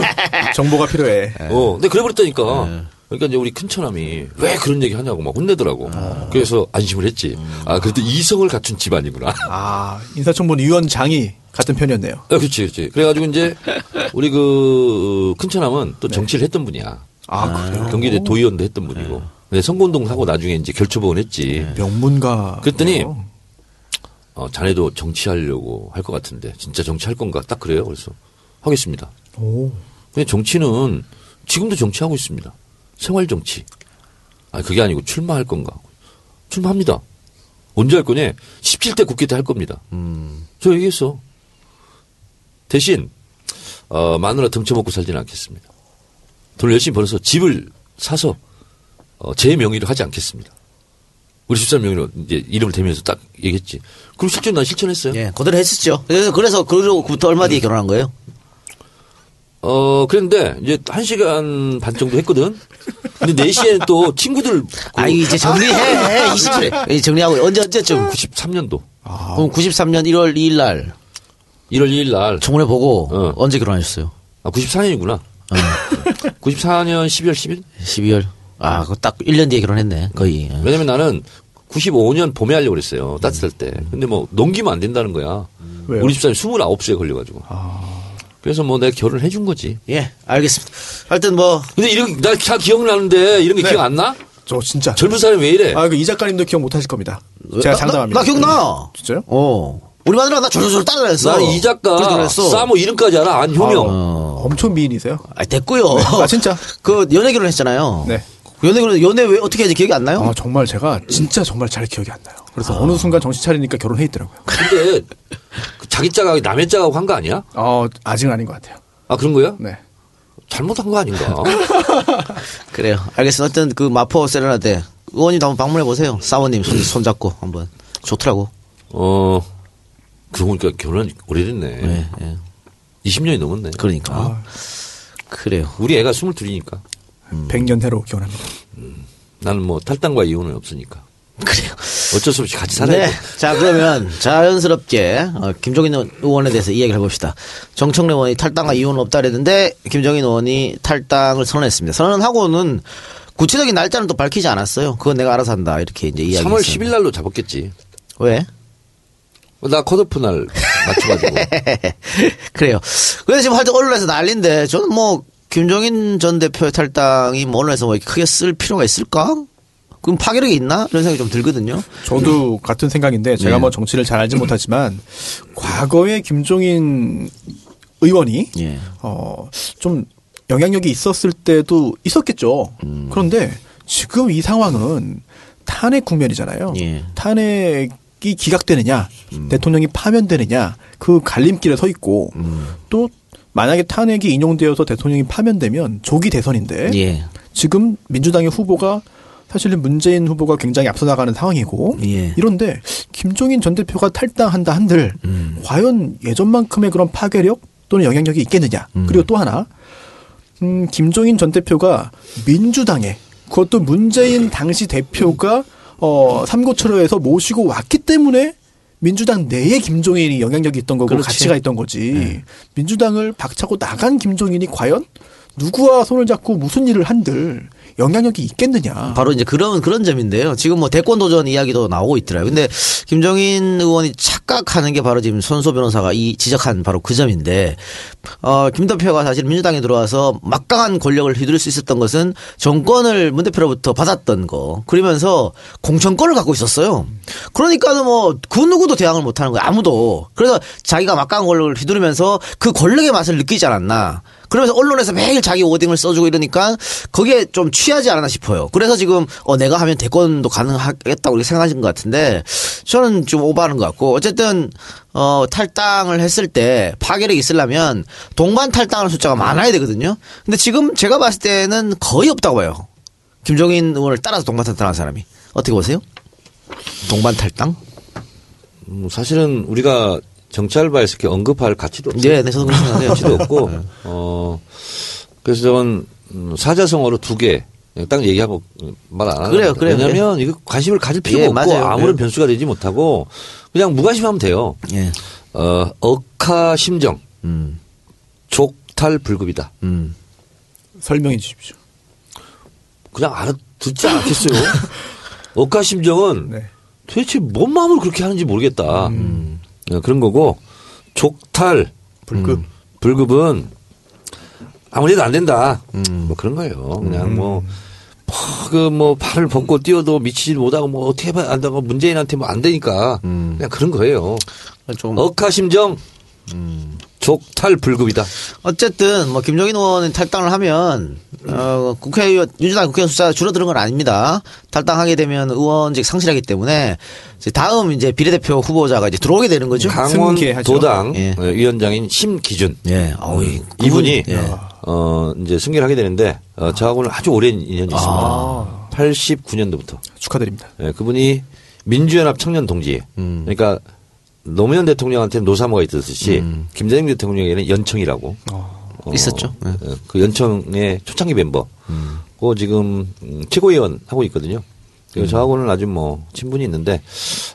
정보가 필요해. 어, 근데 그래 버렸다니까. 그러니까 이제 우리 큰 처남이 왜 그런 얘기 하냐고 막 혼내더라고. 그래서 안심을 했지. 아, 그래도 이성을 갖춘 집안이구나. 아 인사청문 위원장이 같은 편이었네요. 아, 그렇지, 그렇지. 그래가지고 이제 우리 그 큰 처남은 또 정치를 했던 분이야. 아 그래요? 경기대 도의원도 했던 분이고. 근데 선거운동 하고 나중에 이제 결초보원 했지. 명문가. 그랬더니 어, 자네도 정치하려고 할 것 같은데 진짜 정치할 건가? 딱 그래요. 그래서 하겠습니다. 오. 근데 정치는 지금도 정치하고 있습니다. 생활 정치. 아 그게 아니고 출마할 건가? 출마합니다. 언제 할 거냐? 17대 국회 때 할 겁니다. 저 얘기했어. 대신 어, 마누라 덩쳐먹고 살지는 않겠습니다. 돈을 열심히 벌어서 집을 사서 어, 제 명의로 하지 않겠습니다. 우리 집사람 명의로 이제 이름을 대면서 딱 얘기했지. 그리고 실제로 난 실천했어요. 예, 그대로 했었죠. 그래서 그래서 그로부터 얼마 뒤에 결혼한 거예요? 어, 그런데 이제 한 시간 반 정도 했거든. 근데 4시에는 또 친구들. 아, 이제 정리해. 20일. 예, 정리하고 언제 언제쯤? 93년도. 그럼 93년 1월 2일 날 1월 2일 날. 청문회 보고 어. 언제 결혼하셨어요? 아, 94년이구나. 94년 12월 10일? 12월. 아, 그거 딱 1년 뒤에 결혼했네. 거의. 예. 왜냐면 나는 95년 봄에 하려고 그랬어요. 따뜻할 때. 근데 뭐 넘기면 안 된다는 거야. 왜요? 우리 집사람이 29세에 걸려가지고. 그래서 뭐 내가 결혼을 해준 거지. 예, 알겠습니다. 하여튼 뭐 근데 이런, 나다 기억나는데 이런 게 기억 안 나? 저 진짜. 젊은 사람이 왜 이래? 아, 그 이 작가님도 기억 못 하실 겁니다. 제가 나- 장담합니다. 나, 나 기억나. 진짜요? 어. 우리 마누라 나 졸졸졸 따라 했어. 나는 이 작가. 싸모 이름까지 알아. 안효명. 어. 엄청 미인이세요. 아, 됐고요. 아, 진짜? 그 연애 결혼했잖아요. 네. 연애 결혼 연애 왜 어떻게 해야지 기억이 안 나요? 아, 정말 제가 진짜 정말 잘 기억이 안 나요. 그래서 어느 순간 정신 차리니까 결혼해 있더라고요. 근데 그 자기 짝하고 남의 짝하고 한 거 아니야? 어, 아직은 아닌 것 같아요. 아 그런 거야? 네. 잘못한 거 아닌가? 그래요. 알겠습니다. 하여튼 그 마포 세레나데 의원님도 한번 방문해 보세요. 사모님 손, 손 잡고 한번 좋더라고. 어 그러고 보니까 결혼 오래됐네. 네, 예. 20년이 넘었네. 그러니까 아. 그래요. 우리 애가 22이니까. 100년 해로 기원합니다. 나는 뭐 탈당과 이혼은 없으니까. 그래요. 어쩔 수 없이 같이 살아야 네. 돼. 자 그러면 자연스럽게 어, 김종인 의원에 대해서 이야기를 해봅시다. 정청래 의원이 탈당과 이혼은 없다 그랬는데 김종인 의원이 탈당을 선언했습니다. 선언하고는 구체적인 날짜는 또 밝히지 않았어요. 그건 내가 알아서 한다 이렇게 이제 이야기. 3월 10일 날로 잡았겠지. 왜? 나 컷오프 날 맞춰가지고. 그래요. 그래서 지금 하여튼 언론에서 난리인데 저는 뭐 김종인 전 대표의 탈당이 뭐 언론에서 뭐 크게 쓸 필요가 있을까? 그럼 파괴력이 있나? 이런 생각이 좀 들거든요. 저도 같은 생각인데 제가 네. 뭐 정치를 잘 알지 못하지만 과거에 김종인 의원이 예. 어, 좀 영향력이 있었을 때도 있었겠죠. 음. 그런데 지금 이 상황은 탄핵 국면이잖아요. 예. 음. 탄핵 이 기각되느냐, 대통령이 파면되느냐, 그 갈림길에 서 있고, 음. 또 만약에 탄핵이 인용되어서 대통령이 파면되면 조기 대선인데, 예. 지금 민주당의 후보가 사실은 문재인 후보가 굉장히 앞서 나가는 상황이고 예. 이런데 김종인 전 대표가 탈당한다 한들 음. 과연 예전만큼의 그런 파괴력 또는 영향력이 있겠느냐 음. 그리고 또 하나 음, 김종인 전 대표가 민주당에 그것도 문재인 당시 대표가 어 삼고철호에서 모시고 왔기 때문에 민주당 내에 김종인이 영향력이 있던 거고 그렇지. 가치가 있던 거지 네. 민주당을 박차고 나간 김종인이 과연 누구와 손을 잡고 무슨 일을 한들 영향력이 있겠느냐 바로 이제 그런 그런 점인데요. 지금 뭐 대권 도전 이야기도 나오고 있더라고요. 근데 김종인 의원이 착각하는 게 바로 지금 손소 변호사가 이 지적한 바로 그 점인데 어, 김 대표가 사실 민주당에 들어와서 막강한 권력을 휘두를 수 있었던 것은 정권을 문 대표로부터 받았던 거. 그러면서 공천권을 갖고 있었어요. 그러니까는 뭐 그 누구도 대항을 못 하는 거예요. 아무도. 그래서 자기가 막강한 권력을 휘두르면서 그 권력의 맛을 느끼지 않았나. 그러면서 언론에서 매일 자기 워딩을 써주고 이러니까 거기에 좀 취하지 않았나 싶어요. 그래서 지금 어 내가 하면 대권도 가능하겠다고 생각하신 것 같은데 저는 좀 오버하는 것 같고 어쨌든 어 탈당을 했을 때 파괴력이 있으려면 동반 탈당하는 숫자가 많아야 되거든요. 근데 지금 제가 봤을 때는 거의 없다고 봐요. 김종인 의원을 따라서 동반 탈당한 사람이 어떻게 보세요? 동반 탈당? 음, 사실은 우리가 정치알바에서 이렇게 언급할 가치도 없어요. 네, 네, 저도 그렇게 생각해요. 가치도 없고, 어, 그래서 저는 음, 사자성어로 두 개. 딱 얘기하고 말 안 하는 그래요, 그래요. 왜냐하면 이거 관심을 가질 필요가 예, 없고 맞아요. 아무런 예. 변수가 되지 못하고 그냥 무관심하면 돼요. 예. 어, 억하 심정, 음. 족탈 불급이다. 음. 설명해 주십시오. 그냥 알아 듣지 않겠어요. 억하 심정은 네. 도대체 뭔 마음으로 그렇게 하는지 모르겠다. 네, 그런 거고 족탈 불급. 불급은 아무래도 안 된다. 뭐 그런 거예요. 그냥 뭐. 그뭐 발을 벗고 뛰어도 미치지 못하고 뭐 어떻게 해봐야 안다고 문재인한테 뭐 안 되니까 그냥 그런 거예요. 좀 억하심정 족탈 불급이다. 어쨌든 뭐 김종인 의원은 탈당을 하면 어 국회의원 민주당 국회의원 숫자 줄어드는 건 아닙니다. 탈당하게 되면 의원직 상실하기 때문에 이제 다음 이제 비례대표 후보자가 이제 들어오게 되는 거죠. 강원. 도당 예. 어, 위원장인 심기준 예, 어우, 이- 이분이 예. 어 이제 승계를 하게 되는데 어, 저하고는 아주 오랜 인연이 있습니다. 89년도부터 축하드립니다. 예, 그분이 민주연합 청년 동지 그러니까 노무현 대통령한테는 노사모가 있듯이 김대중 대통령에게는 연청이라고 어, 있었죠. 예. 예, 그 연청의 초창기 멤버. 그 지금 음, 최고위원 하고 있거든요. 그래서 저하고는 아주 뭐 친분이 있는데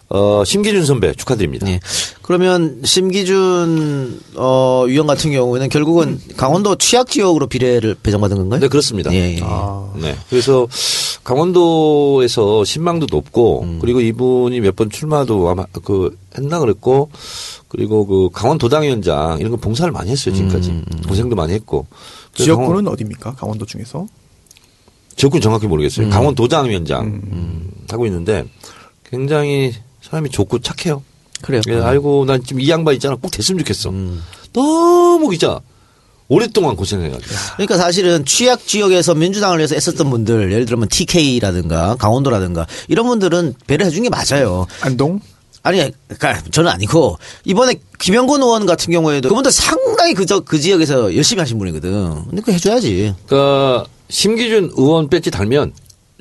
어 심기준 선배 축하드립니다. 예. 그러면 심기준 어 위원 같은 경우에는 결국은 강원도 취약 지역으로 비례를 배정받은 건가요? 네 그렇습니다. 예, 예. 네. 그래서 강원도에서 신망도 높고 음. 그리고 이분이 몇 번 출마도 아마 그 했나 그랬고 그리고 그 강원도당위원장 이런 거 봉사를 많이 했어요 지금까지 음, 고생도 많이 했고 그래서 강원- 지역구는 어디입니까? 강원도 중에서? 지역군 정확히 음. 모르겠어요. 강원도당위원장 하고 있는데 굉장히 사람이 좋고 착해요. 그래요. 예, 아이고 난 지금 이 양반 있잖아 꼭 됐으면 좋겠어. 음. 너무 기자 오랫동안 고생해가지고. 그러니까 사실은 취약 지역에서 민주당을 위해서 애썼던 분들, 예를 들면 TK라든가 강원도라든가 이런 분들은 배려해 준 게 맞아요. 안동? 아니, 그러니까 저는 아니고 이번에 김영곤 의원 같은 경우에도 그분들 상당히 그, 저, 그 지역에서 열심히 하신 분이거든. 근데 그 해줘야지. 그러니까 심기준 의원 배지 달면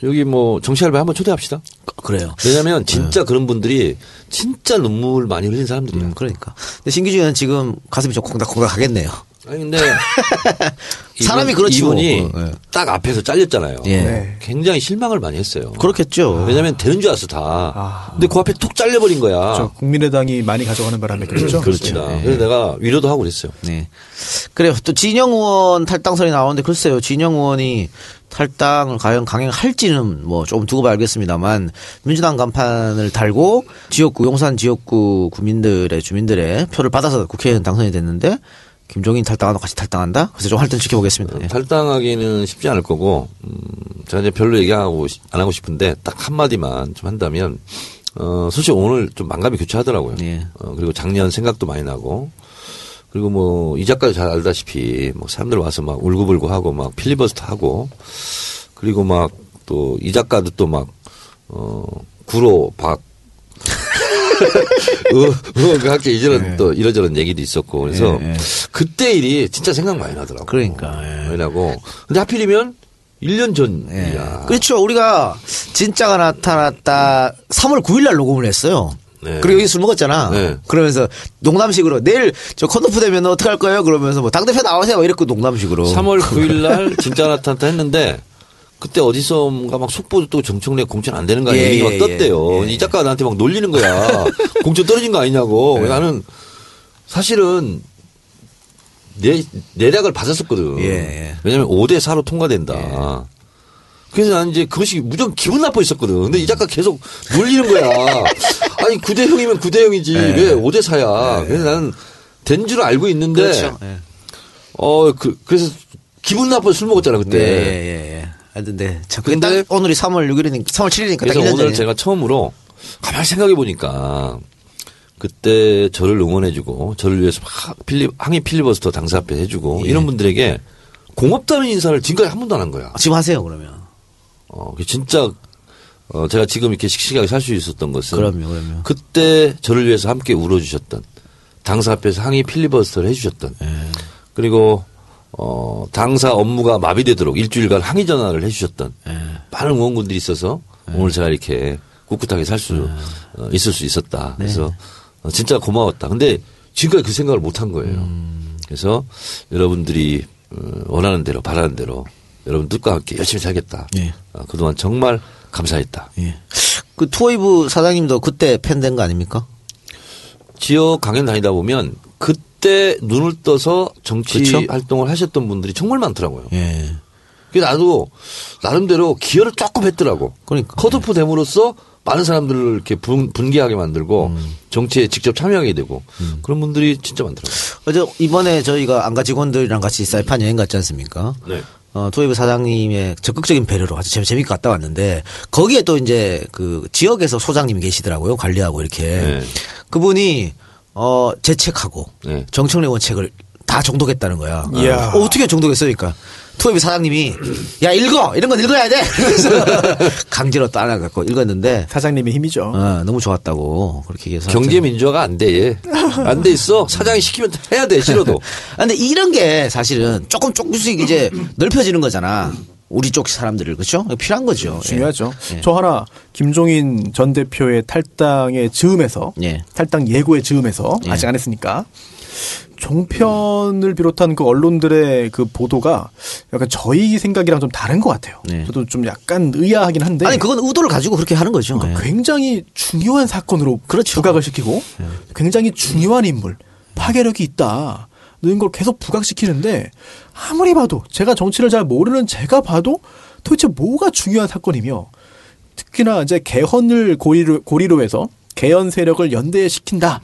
여기 뭐 정치알바 한번 초대합시다. 그래요. 왜냐하면 진짜 그런 분들이 진짜 눈물 많이 흘린 사람들이야. 음, 그러니까. 근데 신기주는 지금 가슴이 좀 콩닥콩닥 하겠네요. 아니 근데 사람이 이분- 그렇지 뭐. 이분이 어, 예. 딱 앞에서 잘렸잖아요. 예. 네. 굉장히 실망을 많이 했어요. 그렇겠죠. 왜냐하면 되는 줄 알았어 다. 아. 근데 그 앞에 툭 잘려버린 거야. 저 국민의당이 많이 가져가는 바람에 그렇죠. 그렇습니다. 예. 그래서 내가 위로도 하고 그랬어요. 네. 그래요. 또 진영 의원 탈당설이 나오는데 글쎄요. 진영 의원이 탈당을 과연 강행할지는 뭐 조금 두고 봐야겠습니다만 민주당 간판을 달고 지역구 용산 지역구 구민들의 주민들의 표를 받아서 국회의원 당선이 됐는데 김종인 탈당하고 같이 탈당한다. 그래서 좀 할땐 지켜보겠습니다. 예. 탈당하기는 쉽지 않을 거고, 음, 제가 이제 별로 얘기하고, 싶- 안 하고 싶은데, 딱 한마디만 좀 한다면, 어, 솔직히 오늘 좀 만감이 교차하더라고요. 예. 어, 그리고 작년 생각도 많이 나고, 그리고 뭐, 이 작가도 잘 알다시피, 뭐, 사람들 와서 막 울고불고 하고, 막 필리버스터 하고, 그리고 막, 또, 이 작가도 또 막, 어, 구로, 박, 어, 그 학교 이저런 또 이러저런 얘기도 있었고 그래서 예, 예. 그때 일이 진짜 생각 많이 나더라고. 그러니까, 예. 많이 나고. 근데 하필이면 1년 전이야. 예. 그렇죠. 우리가 진짜가 나타났다 3월 9일 날 녹음을 했어요. 네. 그리고 여기 술 먹었잖아. 네. 그러면서 농담식으로 내일 저 컷오프 되면 어떻게 할 거예요? 그러면서 뭐 당대표 나오세요. 이랬고 농담식으로. 3월 9일 날 진짜 나타났다 했는데 그때 어디서가 막 속보도 또 정청래 공천 안 되는 거 아니야 예, 얘기가 막 예, 떴대요. 예. 이 작가가 나한테 막 놀리는 거야. 공천 떨어진 거 아니냐고. 나는 사실은 내, 내락을 받았었거든. 예, 예. 왜냐면 5대 4로 통과된다. 그래서 나는 이제 그것이 무조건 기분 나빠 있었거든. 근데 이 작가 계속 놀리는 거야. 아니 9대 형이면 9대 형이지. 왜 5대 4야. 그래서 나는 된 줄 알고 있는데 그렇죠. 예. 어, 그, 그래서 기분 나빠서 술 먹었잖아, 그때. 하여튼 네. 근데- 딱 오늘이 3월 6일이니까 3월 7일이니까 딱 그래서 1년 오늘 전에. 제가 처음으로 가만히 생각해 보니까 그때 저를 응원해주고 저를 위해서 막 필리, 항의 필리버스터 당사 앞에 해주고 예. 이런 분들에게 고맙다는 인사를 지금까지 한 번도 안 한 거야. 지금 하세요 그러면. 어, 진짜 어, 제가 지금 이렇게 씩씩하게 살 수 있었던 것은 그럼요, 그럼요. 그때 저를 위해서 함께 울어주셨던 당사 앞에서 항의 필리버스터를 해주셨던 예. 그리고 어, 당사 업무가 마비되도록 일주일간 항의 전화를 해주셨던 예. 많은 의원군들이 있어서 오늘 제가 이렇게 꿋꿋하게 살수 어, 있을 수 있었다. 그래서 어, 진짜 고마웠다. 근데 지금까지 그 생각을 못 한 거예요. 그래서 여러분들이 어, 원하는 대로 바라는 대로 여러분들과 함께 열심히 살겠다. 예. 어, 그동안 정말 감사했다. 예. 그 투웨이브 사장님도 그때 팬 된 거 아닙니까? 지역 강연 다니다 보면 그 때 눈을 떠서 정치 그쵸? 활동을 하셨던 분들이 정말 많더라고요. 예. 그게 나도 나름대로 기여를 조금 했더라고. 그러니까. 컷오프 됨으로써 많은 사람들을 이렇게 분, 분개하게 만들고 음. 정치에 직접 참여하게 되고 그런 분들이 진짜 많더라고요. 어제 이번에 저희가 안가 직원들이랑 같이 사이판 여행 갔지 않습니까? 네. 어, 투웨이브 사장님의 적극적인 배려로 아주 재밌게 갔다 왔는데 거기에 또 이제 그 지역에서 소장님이 계시더라고요. 관리하고 이렇게. 네. 그분이 어, 제 책하고 네. 정청래 의원 책을 다 정독했다는 거야. 이야. 어, 어떻게 정독했으니까 투웨이브 사장님이 야 읽어 이런 건 읽어야 돼. 그래서 강제로 따라 갖고 읽었는데 사장님의 힘이죠. 어, 너무 좋았다고 그렇게 얘기해서 경제 민주화가 안 돼. 얘. 안돼 있어. 사장이 시키면 해야 돼. 싫어도. 아, 근데 이런 게 사실은 조금 조금씩 이제 넓혀지는 거잖아. 우리 쪽 사람들을 그렇죠? 필요한 거죠. 예. 중요하죠. 예. 저 하나 김종인 전 대표의 탈당의 즈음에서 예. 탈당 예고의 즈음에서 예. 아직 안 했으니까 종편을 비롯한 그 언론들의 그 보도가 약간 저희 생각이랑 좀 다른 것 같아요. 네. 저도 좀 약간 의아하긴 한데 아니 그건 의도를 가지고 그렇게 하는 거죠. 그러니까 예. 굉장히 중요한 사건으로 그렇죠. 부각을 시키고 굉장히 중요한 인물 파괴력이 있다. 는 걸 계속 부각시키는데 아무리 봐도 제가 정치를 잘 모르는 제가 봐도 도대체 뭐가 중요한 사건이며 특히나 이제 개헌을 고리로, 고리로 해서 개헌 세력을 연대시킨다.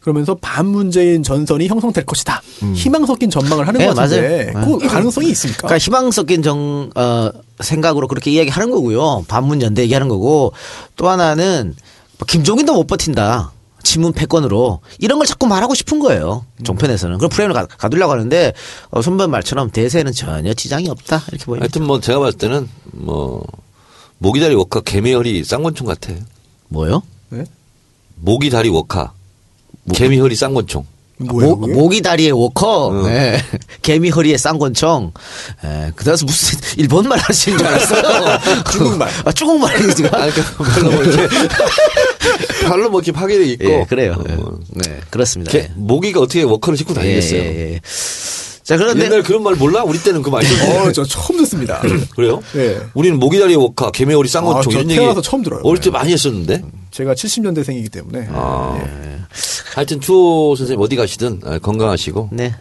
그러면서 반문재인 전선이 형성될 것이다. 희망 섞인 전망을 하는 네, 것 같은데 맞아요. 그 가능성이 있습니까? 그러니까 희망 섞인 정, 어, 생각으로 그렇게 이야기하는 거고요. 반문연대 얘기하는 거고 또 하나는 뭐 김종인도 못 버틴다. 친문 패권으로 이런 걸 자꾸 말하고 싶은 거예요. 종편에서는 그런 프레임을 가, 가두려고 하는데 어, 손변 말처럼 대세는 전혀 지장이 없다 이렇게 보입니다. 하여튼 뭐 제가 봤을 때는 뭐 모기다리 워카 개미허리 쌍권총 같아. 뭐요? 네? 모기다리 워카 개미허리 쌍권총. 뭐예요, 모? 모기 다리에 워커, 응. 예. 개미 허리에 쌍권총. 예. 그래서 무슨 일본말 하시는 줄 알았어요. 중국말. 아, 중국말이 지금. 아니, 그 별로 뭐 이렇게 별로 뭐 이렇게 파괴력 있고. 예, 그래요. 예. 어, 네, 그렇습니다. 개- 모기가 어떻게 워커를 신고 다니겠어요. 예, 예, 예. 자, 그런데 옛날 그런 말 몰라? 우리 때는 그 말. 어, 저 처음 듣습니다. 그래요? 예. 우리는 모기다리 워카, 개미허리 쌍권총 아, 저 이런 얘기 태어나서 처음 들어요. 어릴 때 네. 많이 했었는데. 제가 70년대생이기 때문에 아. 하여튼 추호 선생님 어디 가시든 아, 건강하시고. 네.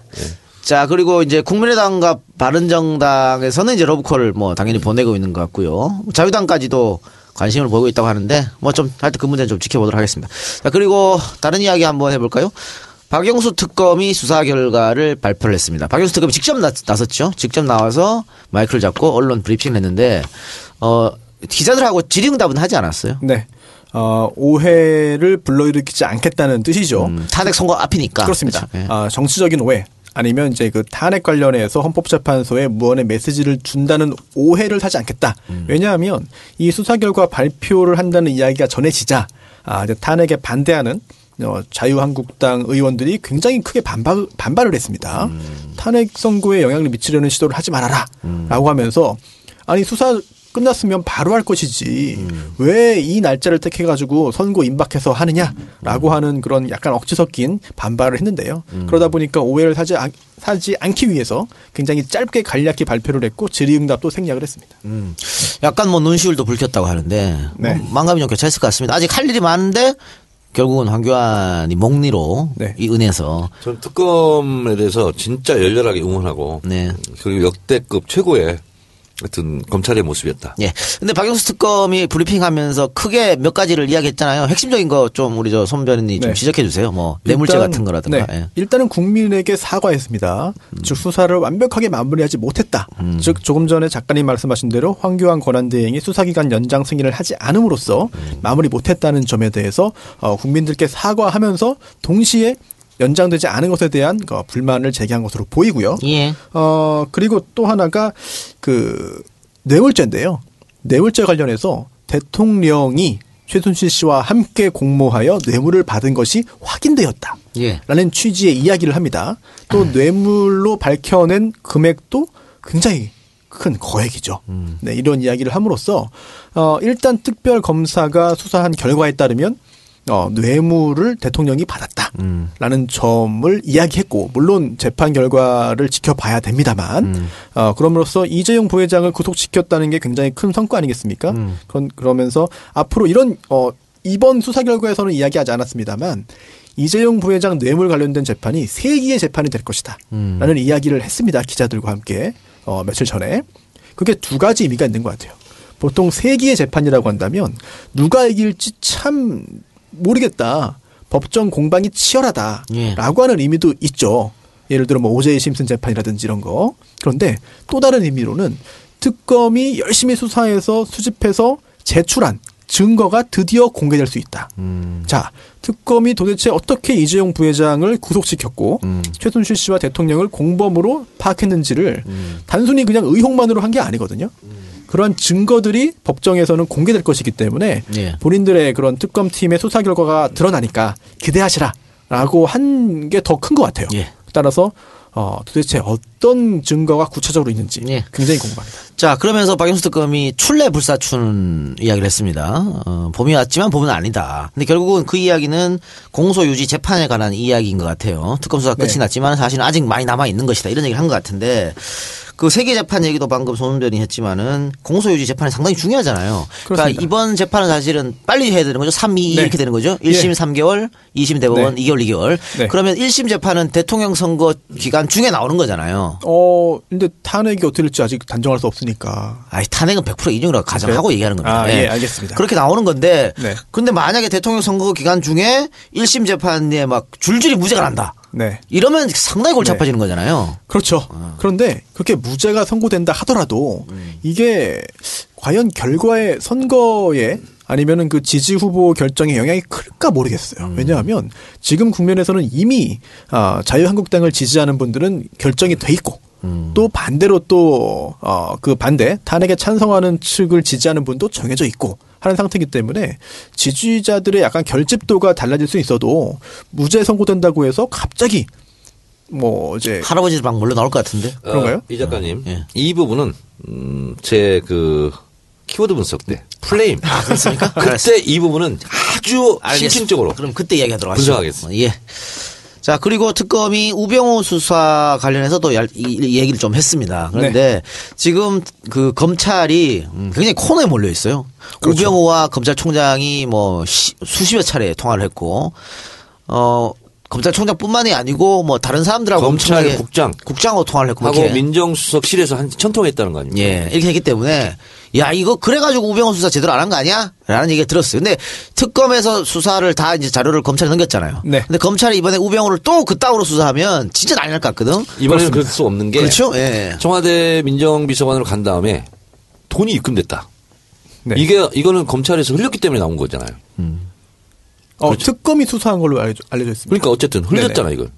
자, 그리고 이제 국민의당과 바른정당에서는 이제 러브콜을 뭐 당연히 보내고 있는 것 같고요. 자유당까지도 관심을 보이고 있다고 하는데 뭐 좀 하여튼 그 문제는 좀 지켜보도록 하겠습니다. 자, 그리고 다른 이야기 한번 해볼까요? 박영수 특검이 수사 결과를 발표를 했습니다. 박영수 특검이 직접 나, 나섰죠. 직접 나와서 마이크를 잡고 언론 브리핑을 했는데 어 기자들하고 질의응답은 하지 않았어요. 네. 어, 오해를 불러일으키지 않겠다는 뜻이죠. 음, 탄핵 선거 앞이니까 그렇습니다. 예. 아, 정치적인 오해 아니면 이제 그 탄핵 관련해서 헌법재판소에 무언의 메시지를 준다는 오해를 사지 않겠다. 음. 왜냐하면 이 수사 결과 발표를 한다는 이야기가 전해지자 아, 이제 탄핵에 반대하는 어, 자유한국당 의원들이 굉장히 크게 반발, 반발을 했습니다. 음. 탄핵 선고에 영향을 미치려는 시도를 하지 말아라. 라고 하면서 아니 수사 끝났으면 바로 할 것이지 음. 왜이 날짜를 택해가지고 선고 임박해서 하느냐라고 하는 그런 약간 억지 섞인 반발을 했는데요. 음. 그러다 보니까 오해를 사지, 않, 사지 않기 위해서 굉장히 짧게 간략히 발표를 했고 질의응답도 생략을 했습니다. 음. 약간 뭐 눈시울도 붉혔다고 하는데 네. 뭐 망감이 좀 교차했을 것 같습니다. 아직 할 일이 많은데 결국은 황교안이 목리로 네. 이 은에서 전 특검에 대해서 진짜 열렬하게 응원하고 네. 그리고 역대급 최고의 하여튼 검찰의 모습이었다. 예. 근데 박영수 특검이 브리핑하면서 크게 몇 가지를 이야기했잖아요. 핵심적인 거 좀 우리 저 손변이 좀 네. 지적해 주세요. 뭐 뇌물죄 일단, 같은 거라든가. 네. 예. 일단은 국민에게 사과했습니다. 즉 수사를 완벽하게 마무리하지 못했다. 음. 즉 조금 전에 작가님 말씀하신 대로 황교안 권한대행이 수사기간 연장 승인을 하지 않음으로써 음. 마무리 못했다는 점에 대해서 어, 국민들께 사과하면서 동시에 연장되지 않은 것에 대한 어, 불만을 제기한 것으로 보이고요. 예. 어, 그리고 또 하나가 그 뇌물죄인데요. 뇌물죄 관련해서 대통령이 최순실 씨와 함께 공모하여 뇌물을 받은 것이 확인되었다. 예. 라는 취지의 이야기를 합니다. 또 뇌물로 밝혀낸 금액도 굉장히 큰 거액이죠. 네, 이런 이야기를 함으로써 어, 일단 특별 검사가 수사한 결과에 따르면 어, 뇌물을 대통령이 받았다라는 점을 이야기했고 물론 재판 결과를 지켜봐야 됩니다만 어, 그럼으로써 이재용 부회장을 구속시켰다는 게 굉장히 큰 성과 아니겠습니까? 그런 그러면서 앞으로 이런 어, 이번 수사 결과에서는 이야기하지 않았습니다만 이재용 부회장 뇌물 관련된 재판이 세기의 재판이 될 것이다. 라는 이야기를 했습니다. 기자들과 함께 어, 며칠 전에. 그게 두 가지 의미가 있는 것 같아요. 보통 세기의 재판이라고 한다면 누가 이길지 참 모르겠다. 법정 공방이 치열하다. 예. 라고 하는 의미도 있죠. 예를 들어 뭐 오제이 심슨 재판이라든지 이런 거. 그런데 또 다른 의미로는 특검이 열심히 수사해서 수집해서 제출한 증거가 드디어 공개될 수 있다. 자, 특검이 도대체 어떻게 이재용 부회장을 구속시켰고 최순실 씨와 대통령을 공범으로 파악했는지를 단순히 그냥 의혹만으로 한 게 아니거든요. 그러한 증거들이 법정에서는 공개될 것이기 때문에 예. 본인들의 그런 특검팀의 수사 결과가 드러나니까 기대하시라라고 한 게 더 큰 것 같아요. 예. 따라서 어, 도대체 어떤 증거가 구체적으로 있는지 예. 굉장히 궁금합니다. 자, 그러면서 박영수 특검이 출래 불사춘 이야기를 했습니다. 어, 봄이 왔지만 봄은 아니다. 근데 결국은 그 이야기는 공소 유지 재판에 관한 이야기인 것 같아요. 특검 수사 끝이 네. 났지만 사실은 아직 많이 남아 있는 것이다. 이런 얘기를 한 것 같은데 그 세계 재판 얘기도 방금 손은변이 했지만은 공소유지 재판이 상당히 중요하잖아요. 그러니까 그렇습니다. 이번 재판은 사실은 빨리 해야 되는 거죠. 3, 2 네. 이렇게 되는 거죠. 1심 예. 3개월, 2심 대법원 네. 2개월, 2개월. 네. 그러면 1심 재판은 대통령 선거 기간 중에 나오는 거잖아요. 어, 근데 탄핵이 어떻게 될지 아직 단정할 수 없으니까. 아이 탄핵은 100% 인용이라고 가정하고? 얘기하는 겁니다. 아, 예, 알겠습니다. 그렇게 나오는 건데 네. 근데 만약에 대통령 선거 기간 중에 1심 재판에 막 줄줄이 무죄가 난다. 네. 이러면 상당히 골치 아파지는 거잖아요. 그렇죠. 그런데 그렇게 무죄가 선고된다 하더라도 이게 과연 결과에 선거에 아니면은 그 지지 후보 결정에 영향이 클까 모르겠어요. 왜냐하면 지금 국면에서는 이미 아, 자유한국당을 지지하는 분들은 결정이 돼 있고 또 반대로 또어그 반대 탄핵에 찬성하는 측을 지지하는 분도 정해져 있고 하는 상태이기 때문에 지지자들의 약간 결집도가 달라질 수 있어도 무죄 선고된다고 해서 갑자기 뭐 이제 할아버지들 막 몰려 나올 것 같은데. 그런가요? 어, 이 작가님, 예. 이 부분은 음, 제그 키워드 분석 때 플레임. 아, 그렇습니까? 그때 이 부분은 아주 알겠습니다. 심층적으로 그럼 그때 이야기하도록 하시죠. 분석하겠습니다. 예. 자, 그리고 특검이 우병우 수사 이- 이 얘기를 좀 했습니다. 그런데 지금 그 검찰이 음, 굉장히 코너에 몰려 있어요. 그렇죠. 우병우와 검찰총장이 뭐 시- 수십여 차례 통화를 했고, 어, 검찰총장뿐만이 아니고 뭐 다른 사람들하고 검찰 엄청나게 국장. 국장하고 통화를 했고 뭐 하고 이렇게. 민정수석실에서 한 천통했다는 거 아닙니까? 예, 이렇게 했기 때문에 야 이거 그래가지고 우병우 수사 제대로 안 한 거 아니야? 라는 얘기가 들었어요. 근데 특검에서 수사를 다 이제 자료를 검찰에 넘겼잖아요. 네. 근데 검찰이 이번에 우병우를 또 그따구로 수사하면 진짜 난리 날 것 같거든. 이번에는 그럴 수 없는 게 그렇죠? 예. 청와대 민정비서관으로 간 다음에 돈이 입금됐다. 네. 이게 이거는 검찰에서 흘렸기 때문에 나온 거잖아요. 어, 특검이 수사한 걸로 알려져, 알려져 있습니다. 그러니까 어쨌든 흘렸잖아 이걸.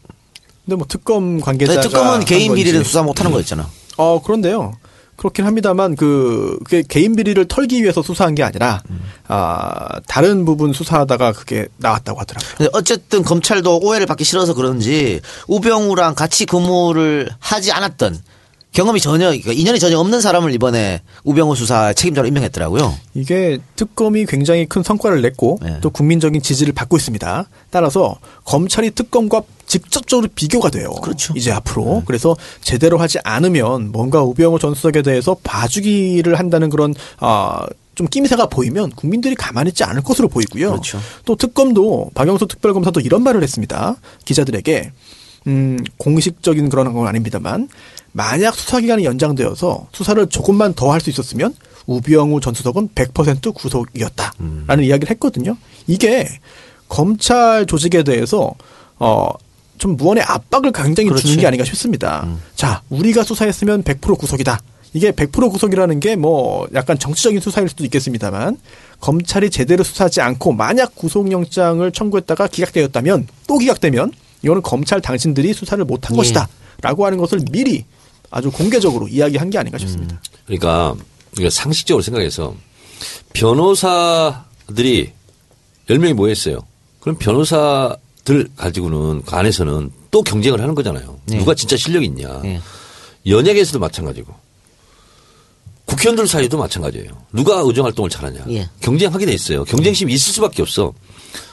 근데 뭐 특검 관계자가 근데 특검은 한 개인. 비리는 수사 못 하는 거였잖아. 어 그런데요. 그렇긴 합니다만 그 그게 개인 비리를 털기 위해서 수사한 게 아니라 아 다른 부분 수사하다가 그게 나왔다고 하더라고요. 근데 어쨌든 검찰도 오해를 받기 싫어서 그런지 우병우랑 같이 근무를 하지 않았던 경험이 전혀 그러니까 인연이 전혀 없는 사람을 이번에 우병우 수사 책임자로 임명했더라고요. 이게 특검이 굉장히 큰 성과를 냈고 네. 또 국민적인 지지를 받고 있습니다. 따라서 검찰이 특검과 직접적으로 비교가 돼요. 그렇죠. 이제 앞으로 그래서 제대로 하지 않으면 뭔가 우병우 전 수석에 대해서 봐주기를 한다는 그런 아. 좀 낌새가 보이면 국민들이 가만히 있지 않을 것으로 보이고요. 그렇죠. 또 특검도 박영수 특별검사도 이런 말을 했습니다. 기자들에게 음, 공식적인 그런 건 아닙니다만 만약 수사기간이 연장되어서 수사를 조금만 더 할 수 있었으면 우병우 전 수석은 100% 구속이었다라는 이야기를 했거든요. 이게 검찰 조직에 대해서 어. 좀 무언의 압박을 굉장히 그렇지. 주는 게 아닌가 싶습니다. 자, 우리가 수사했으면 100% 구속이다. 이게 100% 구속이라는 게 뭐 약간 정치적인 수사일 수도 있겠습니다만 검찰이 제대로 수사하지 않고 만약 구속영장을 청구했다가 기각되었다면 또 기각되면 이거는 검찰 당신들이 수사를 못한 예. 것이다. 라고 하는 것을 미리 아주 공개적으로 이야기한 게 아닌가 싶습니다. 그러니까 우리가 상식적으로 생각해서 변호사들이 10명이 모였어요. 그럼 변호사들 가지고는 그 안에서는 또 경쟁을 하는 거잖아요. 네. 누가 진짜 실력이 있냐. 예. 연예계에서도 마찬가지고 국회의원들 사이도 마찬가지예요. 누가 의정활동을 잘하냐. 예. 경쟁하게 돼 있어요. 경쟁심이 있을 수밖에 없어.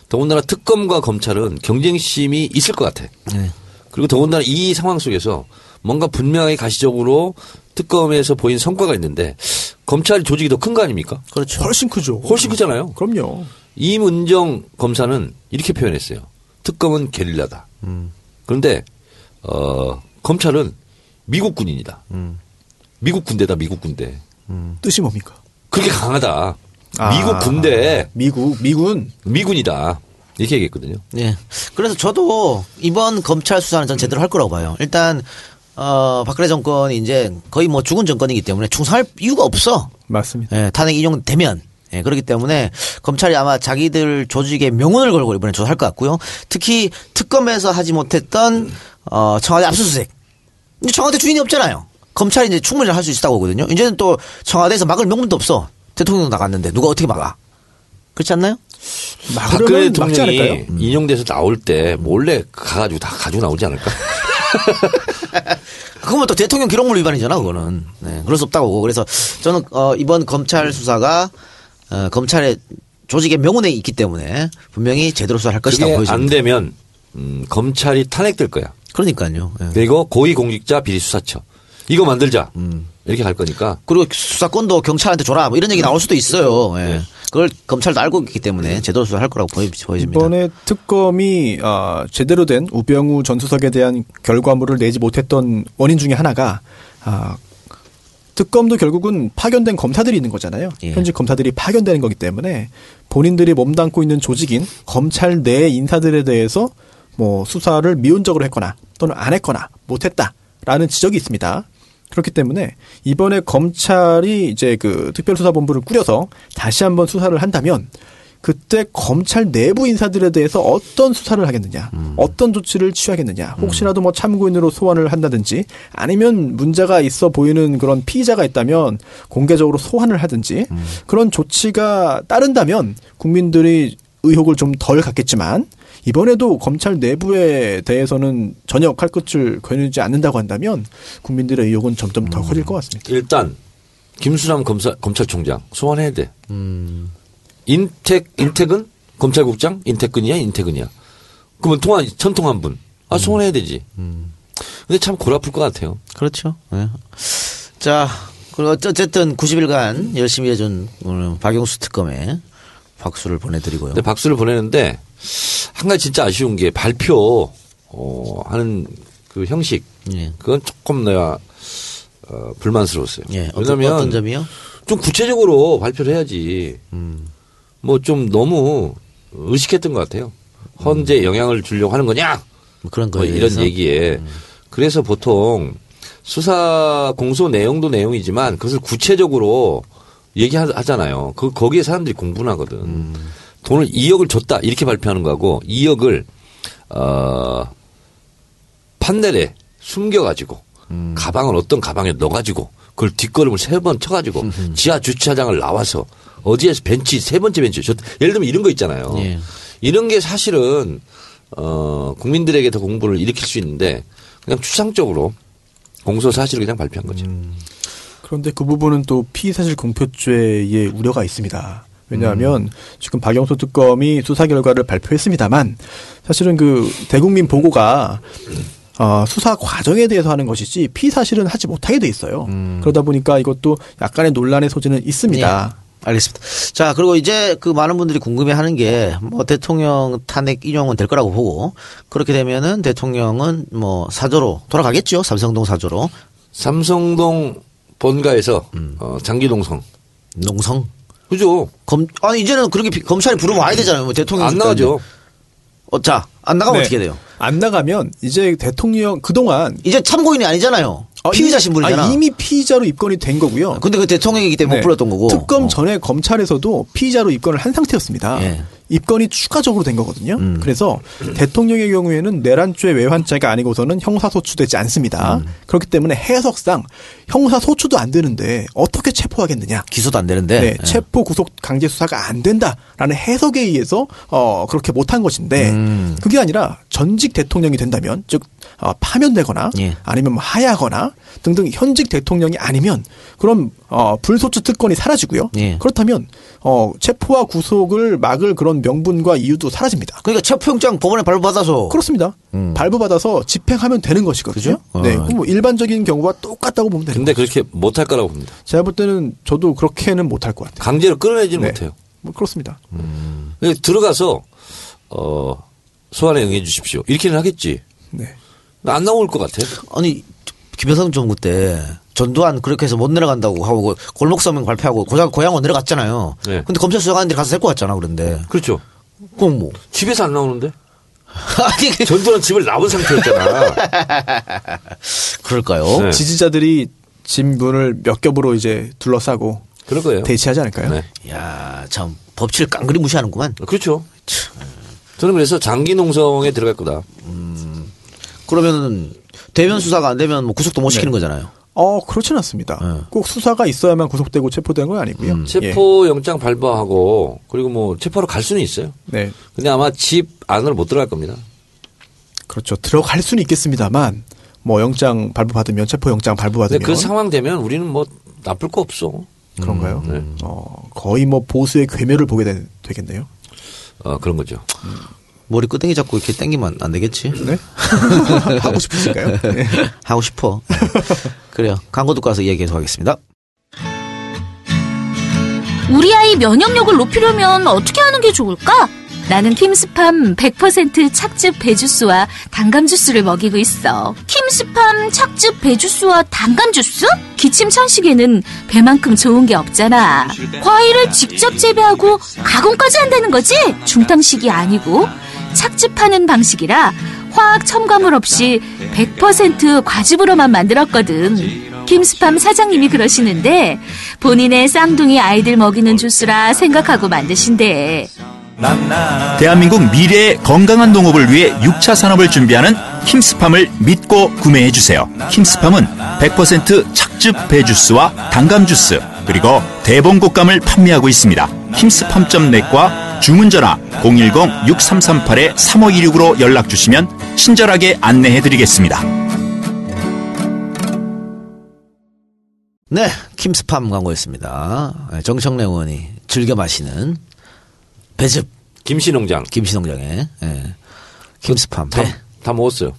더군다나 특검과 검찰은 경쟁심이 있을 것 같아. 네. 그리고 더군다나 이 상황 속에서 뭔가 분명하게 가시적으로 특검에서 보인 성과가 있는데 검찰 조직이 더 큰 거 아닙니까? 그렇죠. 훨씬 크죠. 훨씬 크잖아요. 그럼요. 이문정 검사는 이렇게 표현했어요. 특검은 게릴라다. 그런데 어, 검찰은 미국 군인이다. 미국 군대다. 미국 군대. 뜻이 뭡니까? 그렇게 강하다. 아. 미국 군대 미국, 미군. 미군이다. 이렇게 얘기했거든요. 예. 그래서 저도 이번 검찰 수사는 전 제대로 할 거라고 봐요. 일단 어 박근혜 정권이 이제 거의 뭐 죽은 정권이기 때문에 충성할 이유가 없어. 맞습니다. 예, 탄핵 인용되면. 예, 그렇기 때문에 검찰이 아마 자기들 조직의 명운을 걸고 이번에 조사할 것 같고요. 특히 특검에서 하지 못했던 어 청와대 압수수색. 이제 청와대 주인이 없잖아요. 검찰이 이제 충분히 할 수 있다고 보거든요. 이제는 또 청와대에서 막을 명분도 없어. 대통령 나갔는데 누가 어떻게 막아? 그렇지 않나요? 박근혜? 대통령이 인용돼서 나올 때 몰래 가가지고 다 가지고 나오지 않을까? 그거면 또 대통령 기록물 위반이잖아, 그거는. 네, 그럴 수 없다고. 그래서 저는, 어, 이번 검찰 수사가, 어, 검찰의 조직의 명운에 있기 때문에 분명히 제대로 수사할 것이다 그게 보여집니다. 안 되면 음, 검찰이 탄핵될 거야. 그러니까요. 예. 그리고 고위공직자 비리수사처 이거 만들자 음. 이렇게 갈 거니까 그리고 수사권도 경찰한테 줘라. 뭐 이런 얘기 나올 수도 있어요. 예. 네. 그걸 검찰도 알고 있기 때문에 제대로 수사할 거라고 보여- 보여집니다. 이번에 특검이 아, 제대로 된 우병우 전 수석에 대한 결과물을 내지 못했던 원인 중에 하나가 아, 특검도 결국은 파견된 검사들이 있는 거잖아요. 예. 현직 검사들이 파견되는 거기 때문에 본인들이 몸담고 있는 조직인 검찰 내 인사들에 대해서 뭐 수사를 미온적으로 했거나 또는 안 했거나 못했다라는 지적이 있습니다. 그렇기 때문에 이번에 검찰이 이제 그 특별수사본부를 꾸려서 다시 한번 수사를 한다면 그때 검찰 내부 인사들에 대해서 어떤 수사를 하겠느냐, 어떤 조치를 취하겠느냐, 혹시라도 뭐 참고인으로 소환을 한다든지 아니면 문제가 있어 보이는 그런 피의자가 있다면 공개적으로 소환을 하든지 그런 조치가 따른다면 국민들이 의혹을 좀 덜 갖겠지만 이번에도 검찰 내부에 대해서는 전혀 칼 끝을 거느지 않는다고 한다면 국민들의 의혹은 점점 더 커질 것 같습니다. 일단 김수남 검사 검찰총장 소환해야 돼. 음. 인택 인택은 검찰국장 인택근이야 인택근이야. 그러면 통한 천통한 분. 아 소환해야 되지. 근데 참 골 아플 것 같아요. 그렇죠. 예. 자, 그리고 어쨌든 90일간 열심히 해준 오늘 박영수 특검에 박수를 보내드리고요. 근데 박수를 보내는데 한 가지 진짜 아쉬운 게 발표 어, 하는 그 형식 예. 그건 조금 내가 어, 불만스러웠어요. 예. 어떤, 왜냐하면 어떤 점이요? 좀 구체적으로 발표를 해야지. 음. 뭐좀 너무 의식했던 것 같아요. 헌재 영향을 주려고 하는 거냐? 뭐 그런 뭐 거에 이런 대해서? 얘기에. 그래서 보통 수사 공소 내용도 내용이지만 그것을 구체적으로 얘기하잖아요. 그 거기에 사람들이 공부를 하거든. 음. 돈을 2억을 줬다 이렇게 발표하는 거하고 2억을 어 판넬에 숨겨가지고 음. 가방을 어떤 가방에 넣어가지고 그걸 뒷걸음을 세 번 쳐가지고 지하 주차장을 나와서 어디에서 벤치 세 번째 벤치 저, 예를 들면 이런 거 있잖아요. 예. 이런 게 사실은 어 국민들에게 더 공부를 일으킬 수 있는데 그냥 추상적으로 공소 사실을 그냥 발표한 거죠. 그런데 그 부분은 또 피의사실 공표죄의 우려가 있습니다. 왜냐하면 지금 박영수 특검이 수사 결과를 발표했습니다만 사실은 그 대국민 보고가 어, 수사 과정에 대해서 하는 것이지 피의사실은 하지 못하게 돼 있어요. 그러다 보니까 이것도 약간의 논란의 소지는 있습니다. 예. 알겠습니다. 자, 그리고 이제 그 많은 분들이 궁금해 하는 게 뭐 대통령 탄핵 인용은 될 거라고 보고 그렇게 되면은 대통령은 뭐 사저로 돌아가겠죠. 삼성동 사저로. 삼성동 본가에서 음. 어, 장기동성. 농성. 그죠? 검, 아니, 이제는 그렇게 비- 검찰이 부르면 와야 되잖아요. 뭐 대통령. 안 나가죠. 어, 자, 안 나가면 네. 어떻게 돼요? 안 나가면 이제 대통령 그동안 이제 참고인이 아니잖아요. 어, 피의자 신분이잖아. 아, 이미 피의자로 입건이 된 거고요. 근데 그 대통령이기 때문에 네. 못 불렀던 거고. 특검 어. 전에 검찰에서도 피의자로 입건을 한 상태였습니다. 예. 입건이 추가적으로 된 거거든요. 음. 그래서 대통령의 경우에는 내란죄 외환죄가 아니고서는 형사소추되지 않습니다. 음. 그렇기 때문에 해석상 형사소추도 안 되는데 어떻게 체포하겠느냐. 기소도 안 되는데. 네, 예. 체포 구속 강제 수사가 안 된다라는 해석에 의해서 어 그렇게 못한 것인데 음. 그게 아니라 전직 대통령이 된다면 즉 어, 파면되거나 예. 아니면 뭐 하야거나 등등 현직 대통령이 아니면 그럼 어 불소추 특권이 사라지고요. 예. 그렇다면 어 체포와 구속을 막을 그런 명분과 이유도 사라집니다. 그러니까 체포영장 법원에 발부받아서. 그렇습니다. 발부받아서 집행하면 되는 것이거든요. 음. 그죠? 네, 어. 그럼 뭐 일반적인 경우와 똑같다고 보면 되는 근데 거죠. 그렇게 못할 거라고 봅니다. 제가 볼 때는 저도 그렇게는 못할 것 같아요. 강제로 끌어내지는 네. 못해요. 뭐 그렇습니다. 근데 들어가서 어 소환에 응해 주십시오. 이렇게는 하겠지. 네. 안 나올 것 같아. 아니, 김여성 정부 때 전두환 그렇게 해서 못 내려간다고 하고 그 골목 서명 발표하고 고향, 고향으로 내려갔잖아요. 네. 근데 검찰 수사관들이 가서 데리고 왔잖아, 그런데. 그렇죠. 그럼 뭐. 집에서 안 나오는데? 아니, 그- 전두환 집을 나온 상태였잖아. 그럴까요? 네. 지지자들이 진분을 몇 겹으로 이제 둘러싸고 그럴 거예요. 대치하지 않을까요? 네. 야 참, 법치를 깡그리 무시하는구만. 그렇죠. 저는 그래서 장기 농성에 들어갈 거다. 그러면은 대면 수사가 안 되면 뭐 구속도 못 시키는 거잖아요. 어, 그렇진 않습니다. 네. 꼭 수사가 있어야만 구속되고 체포되는 건 아니고요. 음. 예. 체포 영장 발부하고 그리고 뭐 체포로 갈 수는 있어요. 네. 근데 아마 집 안으로 못 들어갈 겁니다. 그렇죠. 들어갈 수는 있겠습니다만 뭐 영장 발부 받으면 체포 영장 근데 발부 받으면 그 상황 되면 우리는 뭐 나쁠 거 없어. 그런가요? 네. 어, 거의 뭐 보수의 괴멸을 보게 되, 되겠네요. 어, 그런 거죠. 머리 끄댕이 잡고 이렇게 땡기면 안 되겠지? 네? 하고 싶으신가요? 네. 하고 싶어. 그래요. 광고 듣고 와서 얘기 계속 하겠습니다. 우리 아이 면역력을 높이려면 어떻게 하는 게 좋을까? 나는 킴스팜 100% 착즙 배주스와 단감 주스를 먹이고 있어. 킴스팜 착즙 배주스와 단감 주스? 기침 천식에는 배만큼 좋은 게 없잖아. 과일을 직접 재배하고 가공까지 한다는 거지? 중탕식이 아니고 착즙하는 방식이라 화학 첨가물 없이 100% 과즙으로만 만들었거든. 김스팜 사장님이 그러시는데 본인의 쌍둥이 아이들 먹이는 주스라 생각하고 만드신대. 대한민국 미래의 건강한 농업을 위해 6차 산업을 준비하는 킴스팜을 믿고 구매해 주세요. 킴스팜은 100% 착즙 배주스와 단감 주스 그리고 대봉곡감을 판매하고 있습니다. 킴스팜.net과 주문 전화 010-6338-3526으로 연락 주시면 친절하게 안내해 드리겠습니다. 네, 킴스팜 광고였습니다. 네, 정청래 의원이 즐겨 마시는 배즙 김씨농장. 김씨농장에 예. 킴스팜 다, 배다 먹었어요.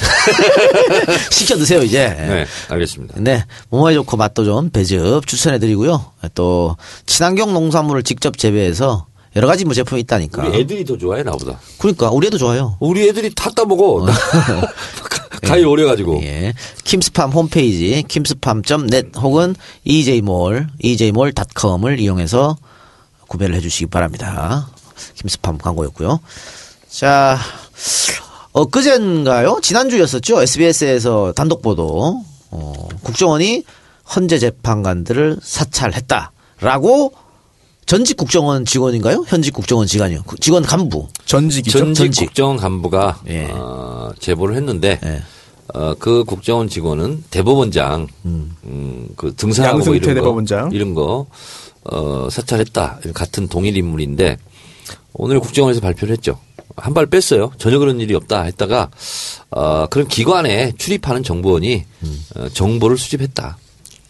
시켜 드세요 이제. 네, 알겠습니다. 네, 몸에 좋고 맛도 좋은 배즙 추천해드리고요. 또 친환경 농산물을 직접 재배해서 여러 가지 뭐 제품이 있다니까. 우리 애들이 더 좋아해 나보다. 그러니까 우리 애도 좋아요. 우리 애들이 다 따먹어. 가위 오래가지고. 예. 킴스팜 홈페이지 kimspam.net 혹은 EJ몰, EJ몰.com을 이용해서 구매를 해주시기 바랍니다. 킴스팜 광고였고요. 자, 엊그젠가요? 지난주였었죠? SBS에서 단독 보도. 어, 국정원이 헌재 재판관들을 사찰했다라고 전직 국정원 직원인가요? 현직 국정원 직원이요. 그 직원 간부. 전직이죠. 전직, 전직. 국정원 간부가 예. 어, 제보를 했는데 예. 어, 그 국정원 직원은 대법원장 음, 그 등산하고 뭐 이런 거, 대법원장. 이런 거 어, 사찰했다 같은 동일 인물인데 오늘 국정원에서 발표를 했죠. 한 발 뺐어요. 전혀 그런 일이 없다 했다가 어, 그런 기관에 출입하는 정보원이 음. 어, 정보를 수집했다.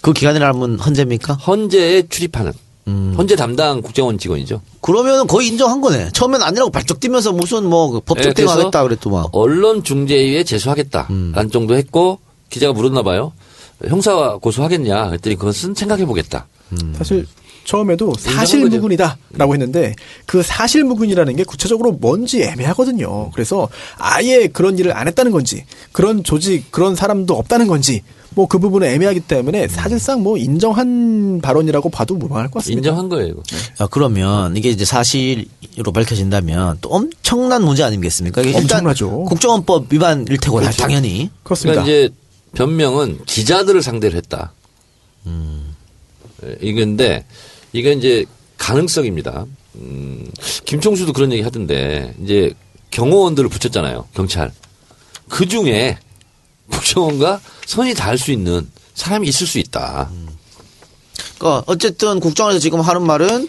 그 기간이라면 헌재입니까? 헌재에 출입하는 음. 헌재 담당 국정원 직원이죠. 그러면 거의 인정한 거네. 처음엔 아니라고 발쩍 뛰면서 무슨 뭐그 법적 예, 그래서 대응하겠다 그랬더만. 언론 중재위에 제소하겠다. 음. 라는 정도 했고 기자가 물었나 봐요. 형사 고소하겠냐? 그랬더니 그것은 생각해 보겠다. 사실 처음에도 거죠. 사실무근이다라고 했는데 그 사실무근이라는 게 구체적으로 뭔지 애매하거든요. 그래서 아예 그런 일을 안 했다는 건지 그런 조직 그런 사람도 없다는 건지 뭐 그 부분은 애매하기 때문에 사실상 뭐 인정한 발언이라고 봐도 무방할 것 같습니다. 인정한 거예요. 이거. 아, 그러면 이게 이제 사실로 밝혀진다면 또 엄청난 문제 아니겠습니까? 엄청나죠. 국정원법 위반일 테고 당연히. 그렇습니다. 그러니까 이제 변명은 기자들을 상대로 했다. 예, 이건데 이게 이제 가능성입니다. 음, 김총수도 그런 얘기 하던데 이제 경호원들을 붙였잖아요. 경찰. 그 중에 국정원과 선이 닿을 수 있는 사람이 있을 수 있다. 그러니까 어쨌든 국정원에서 지금 하는 말은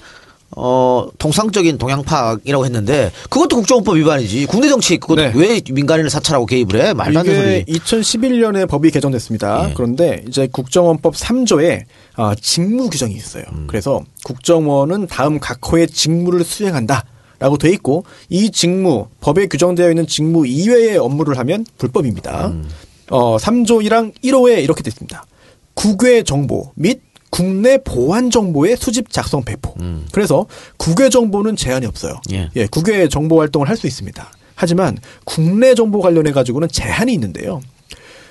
어 통상적인 동향 파악이라고 했는데 그것도 국정원법 위반이지. 국내 정치 그것 네. 왜 민간인을 사찰하고 개입을 해? 말도 안 되는 소리. 2011년에 법이 개정됐습니다. 예. 그런데 이제 국정원법 3조에 아, 직무 규정이 있어요. 음. 그래서 국정원은 다음 각호의 직무를 수행한다. 라고 돼 있고 이 직무 법에 규정되어 있는 직무 이외의 업무를 하면 불법입니다. 음. 어 3조 1항 1호에 이렇게 돼 있습니다. 국외 정보 및 국내 보안 정보의 수집 작성 배포. 그래서 국외 정보는 제한이 없어요. 예. 예, 국외 정보 활동을 할 수 있습니다. 하지만 국내 정보 관련해 가지고는 제한이 있는데요.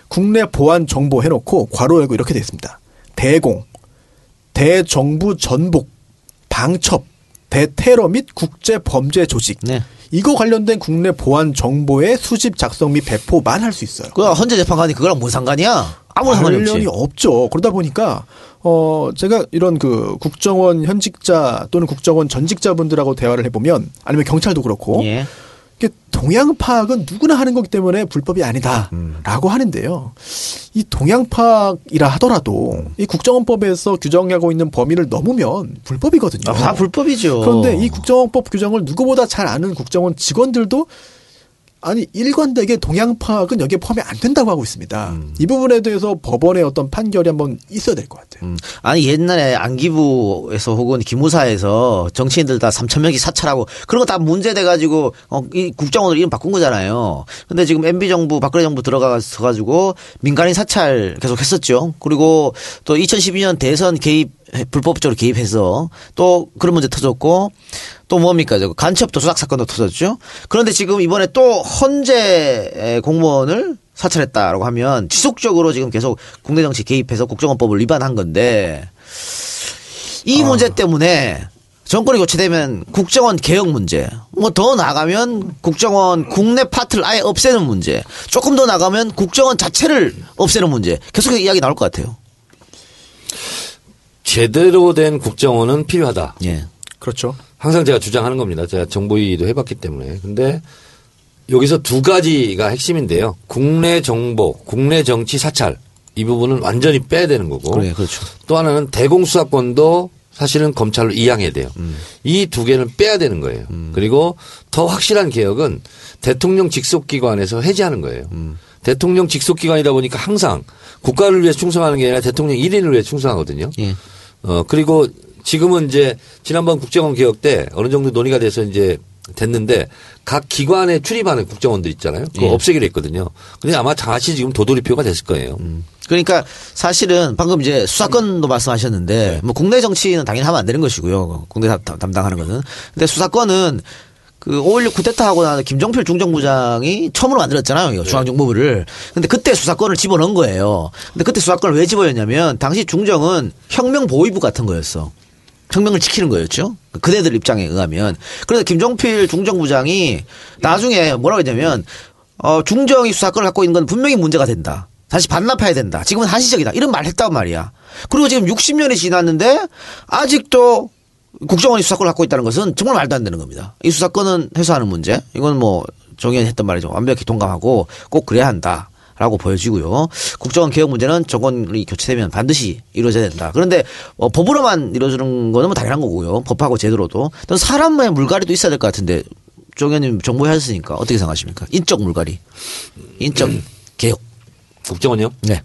국내 보안 정보 해놓고 괄호 열고 이렇게 돼 있습니다. 대공, 대정부 전복, 방첩, 대테러 및 국제 범죄 조직. 네. 이거 관련된 국내 보안 정보의 수집 작성 및 배포만 할 수 있어요. 그 헌재 재판관이 그거랑 뭔 상관이야? 아무 관련이. 없죠. 그러다 보니까 어 제가 이런 그 국정원 현직자 또는 국정원 전직자분들하고 대화를 해보면 아니면 경찰도 그렇고 예. 동향 파악은 누구나 하는 거기 때문에 불법이 아니다라고 음. 하는데요. 이 동향 파악이라 하더라도 이 국정원법에서 규정하고 있는 범위를 넘으면 불법이거든요. 아, 다 불법이죠. 그런데 이 국정원법 규정을 누구보다 잘 아는 국정원 직원들도 아니 일관되게 동향 파악은 여기에 포함이 안 된다고 하고 있습니다. 이 부분에 대해서 법원의 어떤 판결이 한번 있어야 될 것 같아요. 음. 아니 옛날에 안기부에서 혹은 기무사에서 정치인들 다 3천 명씩 사찰하고 그런 거 다 문제돼 가지고 어, 이 국정원으로 이름 바꾼 거잖아요. 근데 지금 MB 정부 박근혜 정부 들어가서 가지고 민간인 사찰 계속 했었죠. 그리고 또 2012년 대선 개입 불법적으로 개입해서 또 그런 문제 터졌고 또 뭡니까 저 간첩 도 수락 사건도 터졌죠. 그런데 지금 이번에 또 헌재 공무원을 사찰했다라고 하면 지속적으로 지금 계속 국내 정치 개입해서 국정원법을 위반한 건데 이 문제 때문에 정권이 교체되면 국정원 개혁 문제, 뭐 더 나가면 국정원 국내 파트를 아예 없애는 문제, 조금 더 나가면 국정원 자체를 없애는 문제, 계속 이야기 나올 것 같아요. 제대로 된 국정원은 필요하다. 예. 그렇죠. 항상 제가 주장하는 겁니다. 제가 정보위도 해봤기 때문에. 근데 여기서 두 가지가 핵심인데요. 국내 정보, 국내 정치 사찰 이 부분은 완전히 빼야 되는 거고. 그래, 그렇죠. 또 하나는 대공수사권도 사실은 검찰로 이양해야 돼요. 음. 이두 개는 빼야 되는 거예요. 그리고 더 확실한 개혁은 대통령 직속기관에서 해제하는 거예요. 음. 대통령 직속기관이다 보니까 항상 국가를 위해 충성하는 게 아니라 대통령 1인을 위해 충성하거든요. 예. 어, 그리고 지금은 이제 지난번 국정원 개혁 때 어느 정도 논의가 돼서 이제 됐는데 각 기관에 출입하는 국정원들 있잖아요. 그거 예. 없애기로 했거든요. 근데 아마 다시 지금 도돌이표가 됐을 거예요. 그러니까 사실은 방금 이제 수사권도 말씀하셨는데 뭐 국내 정치는 당연히 하면 안 되는 것이고요. 국내 담- 담당하는 거는. 근데 수사권은 그5.16 쿠데타 하고 나서 김정필 중정부장이 처음으로 만들었잖아요. 이거 중앙정보부를. 근데 그때 수사권을 집어넣은 거예요. 근데 그때 수사권을 왜 집어넣냐면 당시 중정은 혁명 보위부 같은 거였어. 혁명을 지키는 거였죠. 그대들 입장에 의하면. 그래서 김종필 중정부장이 나중에 뭐라고 했냐면, 어, 중정이 수사권을 갖고 있는 건 분명히 문제가 된다. 다시 반납해야 된다. 지금은 한시적이다. 이런 말을 했단 말이야. 그리고 지금 60년이 지났는데, 아직도 국정원이 수사권을 갖고 있다는 것은 정말 말도 안 되는 겁니다. 이 수사권은 해소하는 문제. 이건 뭐, 정의원이 했던 말이죠. 완벽히 동감하고 꼭 그래야 한다. 라고 보여지고요. 국정원 개혁 문제는 정권이 교체되면 반드시 이루어져야 된다. 그런데 어, 법으로만 이루어지는 거는 뭐 당연한 거고요. 법하고 제도로도. 또 사람의 물갈이도 있어야 될 것 같은데 정 의원님 정보에 하셨으니까 어떻게 생각하십니까? 인적 물갈이. 인적 개혁. 국정원이요? 네.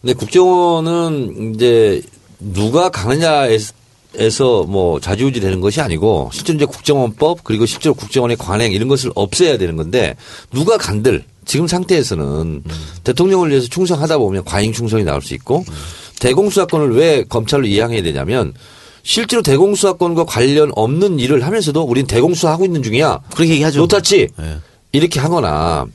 근데 국정원은 이제 누가 가느냐에서 뭐 자주우지 되는 것이 아니고 실제로 이제 국정원법 그리고 실제로 국정원의 관행 이런 것을 없애야 되는 건데 누가 간들 지금 상태에서는 대통령을 위해서 충성하다 보면 과잉 충성이 나올 수 있고 대공수사권을 왜 검찰로 이양해야 되냐면 실제로 대공수사권과 관련 없는 일을 하면서도 우린 대공수사하고 있는 중이야. 그렇게 얘기하죠. 노타치 예. 이렇게 하거나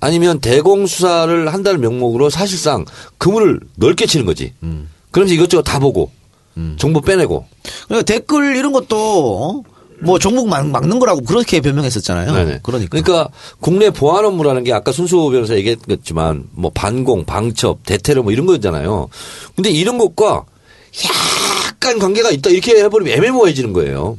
아니면 대공수사를 한다는 명목으로 사실상 그물을 넓게 치는 거지. 음. 그러면서 이것저것 다 보고 정보 빼내고 그러니까 댓글 이런 것도 어? 뭐 막, 막는 거라고 그렇게 변명했었잖아요. 네네. 그러니까. 국내 보안 업무라는 게 아까 순수 변호사 얘기했지만 뭐 반공, 방첩, 대테러 뭐 이런 거잖아요. 근데 이런 것과 약간 관계가 있다 이렇게 해버리면 애매모호해지는 거예요.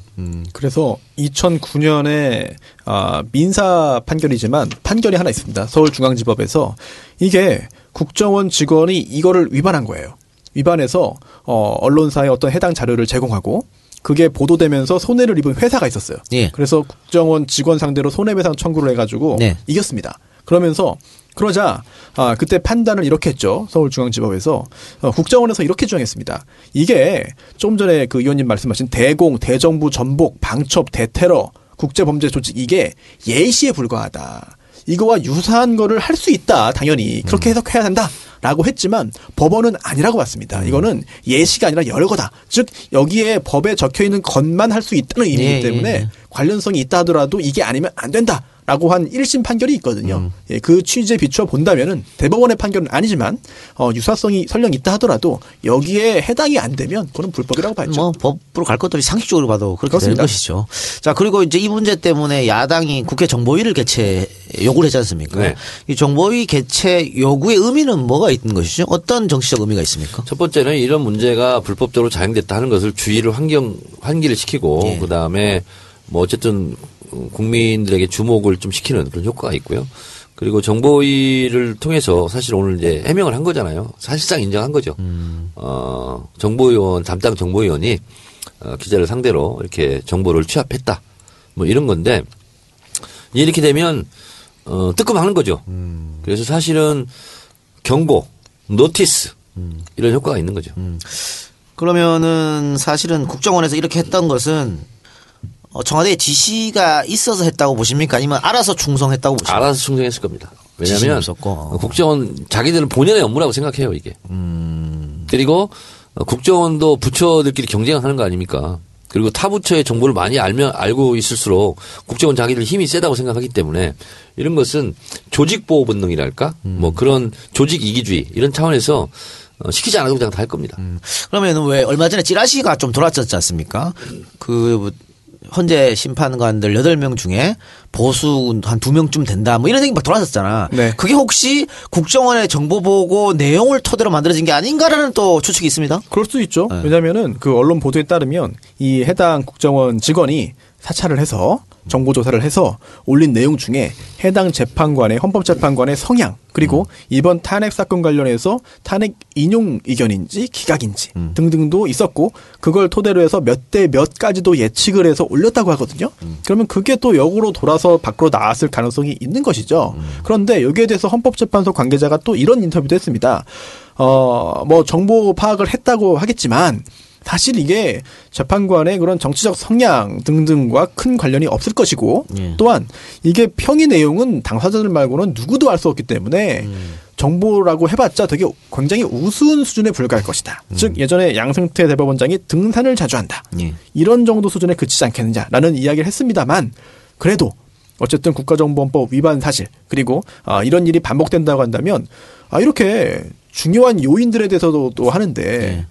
그래서 2009년에 아, 민사 판결이지만 판결이 하나 있습니다. 서울중앙지법에서 이게 국정원 직원이 이거를 위반한 거예요. 위반해서 어, 언론사에 어떤 해당 자료를 제공하고 그게 보도되면서 손해를 입은 회사가 있었어요. 예. 그래서 국정원 직원 상대로 손해배상 청구를 해가지고 네. 이겼습니다. 그러면서 그러자 아 그때 판단을 이렇게 했죠. 서울중앙지법에서 어, 국정원에서 이렇게 주장했습니다. 이게 좀 전에 그 의원님 말씀하신 대공, 대정부 전복, 방첩, 대테러, 국제범죄 조직 이게 예시에 불과하다. 이거와 유사한 거를 할 수 있다. 당연히 그렇게 해석해야 된다. 라고 했지만 법원은 아니라고 봤습니다. 이거는 예시가 아니라 열거다. 즉 여기에 법에 적혀 있는 것만 할 수 있다는 의미이기 예, 때문에 예. 관련성이 있다 하더라도 이게 아니면 안 된다. 라고 한 1심 판결이 있거든요. 예, 그 취지에 비추어 본다면은 대법원의 판결은 아니지만 어, 유사성이 설령 있다 하더라도 여기에 해당이 안 되면 그건 불법이라고 봐야죠. 뭐 법으로 갈 것도 없이 상식적으로 봐도 그렇게 그렇습니다. 되는 것이죠. 자 그리고 이제 이 문제 때문에 야당이 국회 정보위를 개최 요구를 했지 않습니까? 네. 이 정보위 개최 요구의 의미는 뭐가 있는 것이죠? 어떤 정치적 의미가 있습니까? 첫 번째는 이런 문제가 불법적으로 자행됐다 하는 것을 주의를 환경 환기를 시키고 예. 그 다음에 뭐 어쨌든 국민들에게 주목을 좀 시키는 그런 효과가 있고요. 그리고 정보위를 통해서 사실 오늘 이제 해명을 한 거잖아요. 사실상 인정한 거죠. 어, 정보위원 담당 정보위원이 어, 기자를 상대로 이렇게 정보를 취합했다. 뭐 이런 건데 이렇게 되면 어, 뜨끔하는 거죠. 그래서 사실은 경고, notice 이런 효과가 있는 거죠. 그러면은 사실은 국정원에서 이렇게 했던 것은 어, 청와대에 지시가 있어서 했다고 보십니까? 아니면 알아서 충성했다고 보십니까? 알아서 충성했을 겁니다. 왜냐하면. 어. 국정원 자기들은 본연의 업무라고 생각해요 이게. 음. 그리고 어, 국정원도 부처들끼리 경쟁하는 거 아닙니까? 그리고 타 부처의 정보를 많이 알면 알고 있을수록 국정원 자기들 힘이 세다고 생각하기 때문에 이런 것은 조직 보호 본능이랄까 음. 뭐 그런 조직 이기주의 이런 차원에서 어, 시키지 않아도 그냥 다 할 겁니다. 그러면 왜 얼마 전에 찌라시가 좀 돌았었지 않습니까? 그 헌재 심판관들 8명 중에 보수 한 2명쯤 된다 뭐 이런 얘기 막 돌았었잖아. 네. 그게 혹시 국정원의 정보 보고 내용을 토대로 만들어진 게 아닌가라는 또 추측이 있습니다. 그럴 수 있죠. 네. 왜냐하면은 그 언론 보도에 따르면 이 해당 국정원 직원이 사찰을 해서 정보 조사를 해서 올린 내용 중에 해당 재판관의 헌법재판관의 성향 그리고 이번 탄핵 사건 관련해서 탄핵 인용 의견인지 기각인지 등등도 있었고 그걸 토대로 해서 몇 대 몇까지도 예측을 해서 올렸다고 하거든요. 그러면 그게 또 역으로 돌아서 밖으로 나왔을 가능성이 있는 것이죠. 그런데 여기에 대해서 헌법재판소 관계자가 또 이런 인터뷰도 했습니다. 어, 뭐 정보 파악을 했다고 하겠지만 사실 이게 재판관의 그런 정치적 성향 등등과 큰 관련이 없을 것이고 예. 또한 이게 평의 내용은 당사자들 말고는 누구도 알 수 없기 때문에 정보라고 해봤자 되게 굉장히 우스운 수준에 불과할 것이다. 즉 예전에 양승태 대법원장이 등산을 자주 한다. 예. 이런 정도 수준에 그치지 않겠느냐라는 이야기를 했습니다만 그래도 어쨌든 국가정보원법 위반 사실 그리고 아, 이런 일이 반복된다고 한다면 아 이렇게 중요한 요인들에 대해서도 또 하는데 네.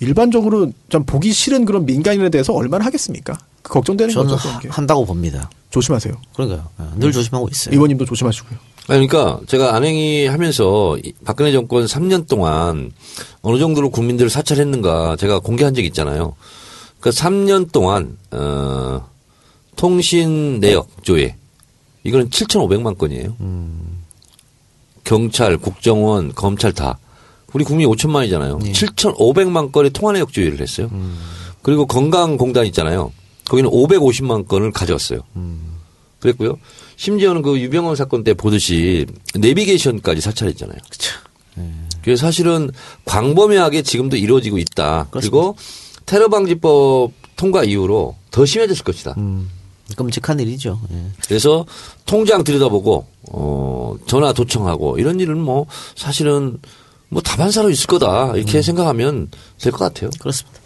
일반적으로 좀 보기 싫은 그런 민간인에 대해서 얼마나 하겠습니까? 그 걱정되는 저는 거죠. 게. 한다고 봅니다. 조심하세요. 그러니까요. 예, 늘 조심하고 있어요. 의원님도 조심하시고요. 아니, 그러니까 제가 안행이 하면서 이 박근혜 정권 3년 동안 어느 정도로 국민들을 사찰했는가 제가 공개한 적이 있잖아요. 그 3년 동안 어, 통신 내역 조회 이거는 7,500만 건이에요. 경찰, 국정원, 검찰 다 우리 국민 5천만이잖아요. 7,500만 건의 통화 내역 조회를 했어요. 그리고 건강공단 있잖아요. 거기는 550만 건을 가져왔어요. 그랬고요. 심지어는 그 유병헌 사건 때 보듯이 내비게이션까지 사찰했잖아요. 그래서 사실은 광범위하게 지금도 이루어지고 있다. 그리고 테러 방지법 통과 이후로 더 심해졌을 것이다. 끔찍한 일이죠. 예. 그래서 통장 들여다보고 어 전화 도청하고 이런 일은 뭐 사실은 뭐 다반사로 있을 거다 이렇게 생각하면 될 것 같아요. 그렇습니다.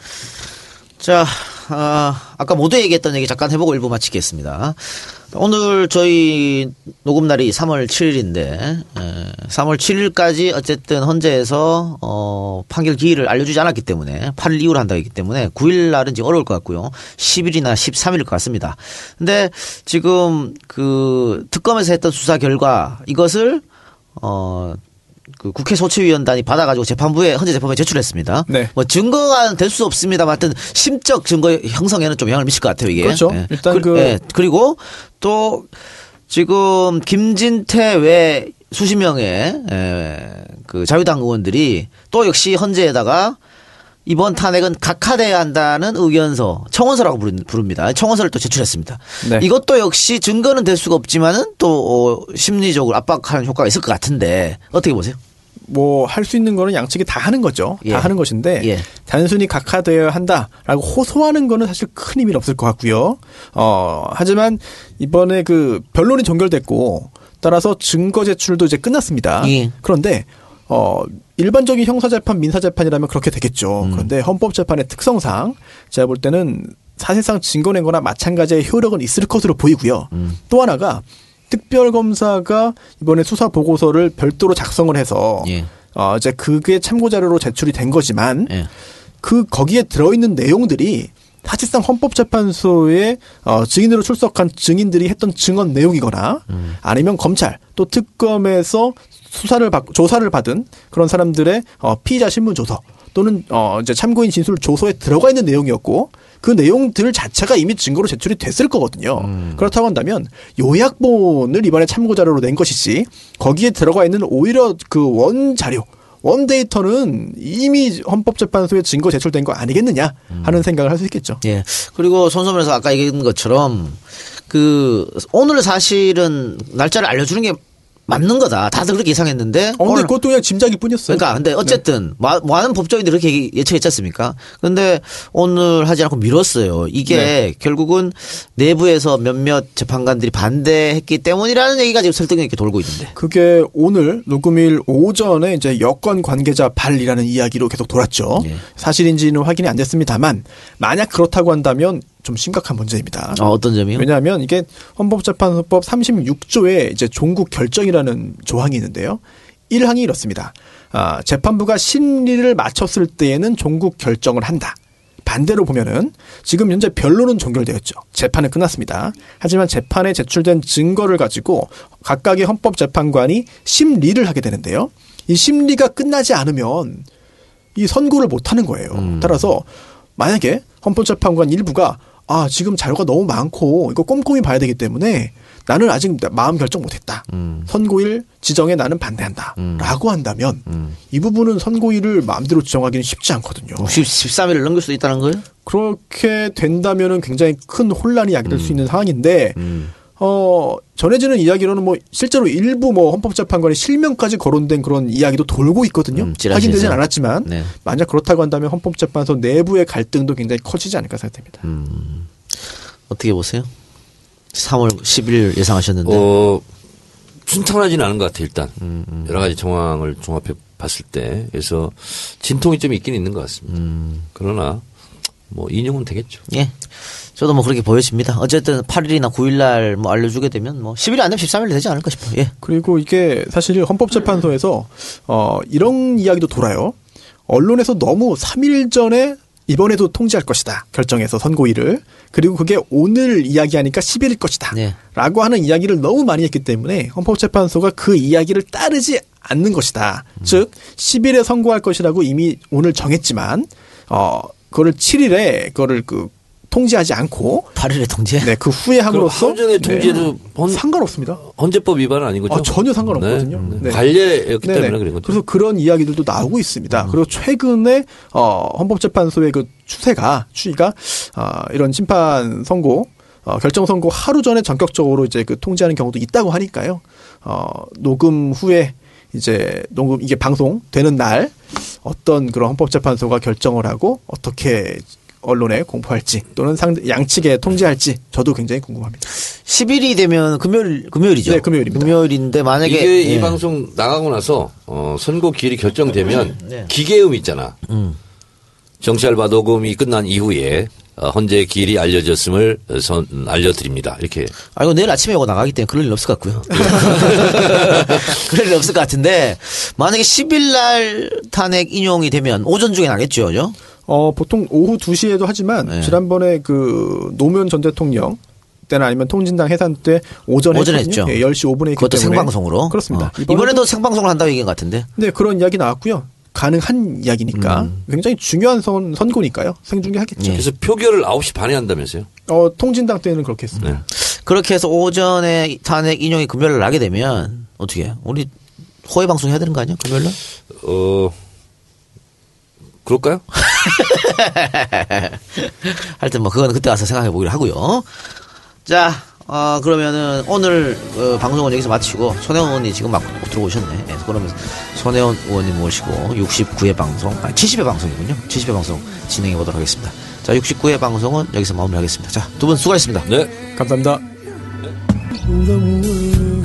자, 아, 아까 모두 얘기했던 얘기 잠깐 해보고 일부 마치겠습니다. 오늘 저희 녹음 날이 3월 7일인데, 3월 7일까지 어쨌든 헌재에서, 어, 판결 기일을 알려주지 않았기 때문에, 8일 이후로 한다고 했기 때문에, 9일 날은 지금 어려울 것 같고요. 10일이나 13일일 것 같습니다. 근데 지금 그 특검에서 했던 수사 결과, 이것을, 어, 그 국회 소치위원단이 받아가지고 재판부에 헌재 재판부에 제출했습니다. 네. 뭐 증거가 될 수 없습니다만 하여튼 심적 증거 형성에는 좀 영향을 미칠 것 같아요 이게. 그렇죠. 예. 일단 그- 예. 그리고 또 지금 김진태 외 수십 명의 에, 그 자유당 의원들이 또 역시 헌재에다가 이번 탄핵은 각하돼야 한다는 의견서 청원서라고 부릅니다. 청원서를 또 제출했습니다. 네. 이것도 역시 증거는 될 수가 없지만은 또 어, 심리적으로 압박하는 효과가 있을 것 같은데 어떻게 보세요? 뭐 할 수 있는 거는 양측이 다 하는 거죠. 예. 다 하는 것인데 예. 단순히 각하되어야 한다라고 호소하는 거는 사실 큰 의미는 없을 것 같고요. 어 하지만 이번에 그 변론이 종결됐고 따라서 증거 제출도 이제 끝났습니다. 예. 그런데 어 일반적인 형사재판, 민사재판이라면 그렇게 되겠죠. 음. 그런데 헌법재판의 특성상 제가 볼 때는 사실상 증거 낸 거나 마찬가지의 효력은 있을 것으로 보이고요. 음. 또 하나가 특별검사가 이번에 수사 보고서를 별도로 작성을 해서 예. 어 이제 그게 참고 자료로 제출이 된 거지만 예. 그 거기에 들어있는 내용들이 사실상 헌법재판소에 어, 증인으로 출석한 증인들이 했던 증언 내용이거나 아니면 검찰 또 특검에서 수사를 받 조사를 받은 그런 사람들의 어, 피의자 신문 조서 또는 어, 이제 참고인 진술 조서에 들어가 있는 내용이었고 그 내용들 자체가 이미 증거로 제출이 됐을 거거든요. 그렇다고 한다면 요약본을 이번에 참고 자료로 낸 것이지 거기에 들어가 있는 오히려 그 원 자료 원 데이터는 이미 헌법재판소에 증거 제출된 거 아니겠느냐 하는 생각을 할 수 있겠죠. 예. 그리고 손소면서 아까 얘기한 것처럼 그 오늘 사실은 날짜를 알려주는 게 맞는 거다. 다들 그렇게 예상했는데. 어, 근데 그것도 그냥 짐작일 뿐이었어요. 그러니까 근데 어쨌든 마- 많은 법조인들이 그렇게 예측했지 않습니까? 근데 오늘 하지 않고 미뤘어요. 이게 네. 결국은 내부에서 몇몇 재판관들이 반대했기 때문이라는 얘기가 지금 설득력 있게 돌고 있는데. 그게 오늘 녹음일 오전에 이제 여권 관계자 발이라는 이야기로 계속 돌았죠. 예. 사실인지는 확인이 안 됐습니다만 만약 그렇다고 한다면 좀 심각한 문제입니다. 어, 어떤 점이요? 왜냐하면 이게 헌법재판소법 36조에 이제 종국 결정이라는 조항이 있는데요. 1항이 이렇습니다. 아, 재판부가 심리를 마쳤을 때에는 종국 결정을 한다. 반대로 보면은 지금 현재 변론은 종결되었죠. 재판은 끝났습니다. 하지만 재판에 제출된 증거를 가지고 각각의 헌법재판관이 심리를 하게 되는데요. 이 심리가 끝나지 않으면 이 선고를 못 하는 거예요. 따라서 만약에 헌법재판관 일부가 아, 지금 자료가 너무 많고 이거 꼼꼼히 봐야 되기 때문에 나는 아직 마음 결정 못 했다. 선고일 지정에 나는 반대한다. 라고 한다면 이 부분은 선고일을 마음대로 지정하기는 쉽지 않거든요. 13일을 넘길 수도 있다는 거예요? 그렇게 된다면 은 굉장히 큰 혼란이 야기될 수 있는 상황인데 어 전해지는 이야기로는 뭐 실제로 일부 뭐 헌법재판관의 실명까지 거론된 그런 이야기도 돌고 있거든요. 음. 확인되진 않았지만 네. 만약 그렇다고 한다면 헌법재판소 내부의 갈등도 굉장히 커지지 않을까 생각됩니다. 어떻게 보세요? 3월 10일 예상하셨는데. 어, 순탄하지는 않은 것 같아요, 일단. 음, 여러 가지 정황을 종합해 봤을 때. 그래서 진통이 좀 있긴 있는 것 같습니다. 음. 그러나, 뭐, 인용은 되겠죠. 예. 저도 뭐 그렇게 보여집니다. 어쨌든 8일이나 9일날 뭐 알려주게 되면 뭐 10일이 안 되면 13일 되지 않을까 싶어요. 예. 그리고 이게 사실 헌법재판소에서 어 이런 이야기도 돌아요. 언론에서 너무 3일 전에 이번에도 통지할 것이다. 결정해서 선고일을. 그리고 그게 오늘 이야기하니까 10일일 것이다. 네. 라고 하는 이야기를 너무 많이 했기 때문에 헌법재판소가 그 이야기를 따르지 않는 것이다. 즉 10일에 선고할 것이라고 이미 오늘 정했지만 어 그거를 7일에 그거를 그 통지하지 않고 8일에 통제? 네, 그 후에 함으로써 하루 전에 통지해도 네, 헌- 상관없습니다. 헌재법 위반은 아닌 거죠? 아, 전혀 상관없거든요. 네. 네. 관례였기 네네. 때문에 그런 거죠. 그래서 그런 이야기들도 나오고 있습니다. 그리고 최근에 어 헌법재판소의 그 추세가 추이가 어 이런 심판 선고 어 결정 선고 하루 전에 전격적으로 이제 그 통지하는 경우도 있다고 하니까요. 어 녹음 후에 이제 녹음 이게 방송 되는 날 어떤 그런 헌법재판소가 결정을 하고 어떻게 언론에 공포할지 또는 상 양측에 통지할지 저도 굉장히 궁금합니다. 10일이 되면 금요일, 금요일이죠. 네, 금요일입니다. 금요일인데 만약에. 이게 이 예. 방송 나가고 나서 어, 선고 기일이 결정되면 네. 기계음 있잖아. 음. 정치 알바 녹음이 끝난 이후에 어, 헌재 길이 알려졌음을 선, 알려드립니다. 이렇게 아, 이거 내일 아침에 이거 나가기 때문에 그럴 일 없을 것 같고요. 그럴 일 없을 것 같은데, 만약에 10일 날 탄핵 인용이 되면 오전 중에 나겠죠, 그죠? 어, 보통 오후 2시에도 하지만 네. 지난번에 그 노무현 전 대통령 때나 아니면 통진당 해산 때 오전에 오전에. 했죠. 예, 10시 5분에 그것도 생방송으로. 그렇습니다. 어. 이번에도 생방송을 한다고 얘기한 것 같은데. 네, 그런 이야기 나왔고요. 가능한 이야기니까 음. 굉장히 중요한 선, 선거니까요. 생중계하겠죠. 예. 그래서 표결을 9시 반에 한다면서요? 어, 통진당 때는 그렇게 했습니다. 네. 그렇게 해서 오전에 탄핵 인용이 금요일 날 나게 되면, 어떻게, 해? 우리 호해 방송 해야 되는 거 아니야? 금요일 날? 어, 그럴까요? 하여튼 뭐 그거는 그때 가서 생각해 보기로 하고요. 자, 어, 그러면은 오늘 어, 방송은 여기서 마치고 손혜원 의원이 지금 막 들어오셨네. 예, 그러면 손혜원 의원님 모시고 69회 방송, 아 70회 방송이군요. 70회 방송 진행해 보도록 하겠습니다. 자, 69회 방송은 여기서 마무리하겠습니다. 자, 두 분 수고하셨습니다. 네. 감사합니다. world.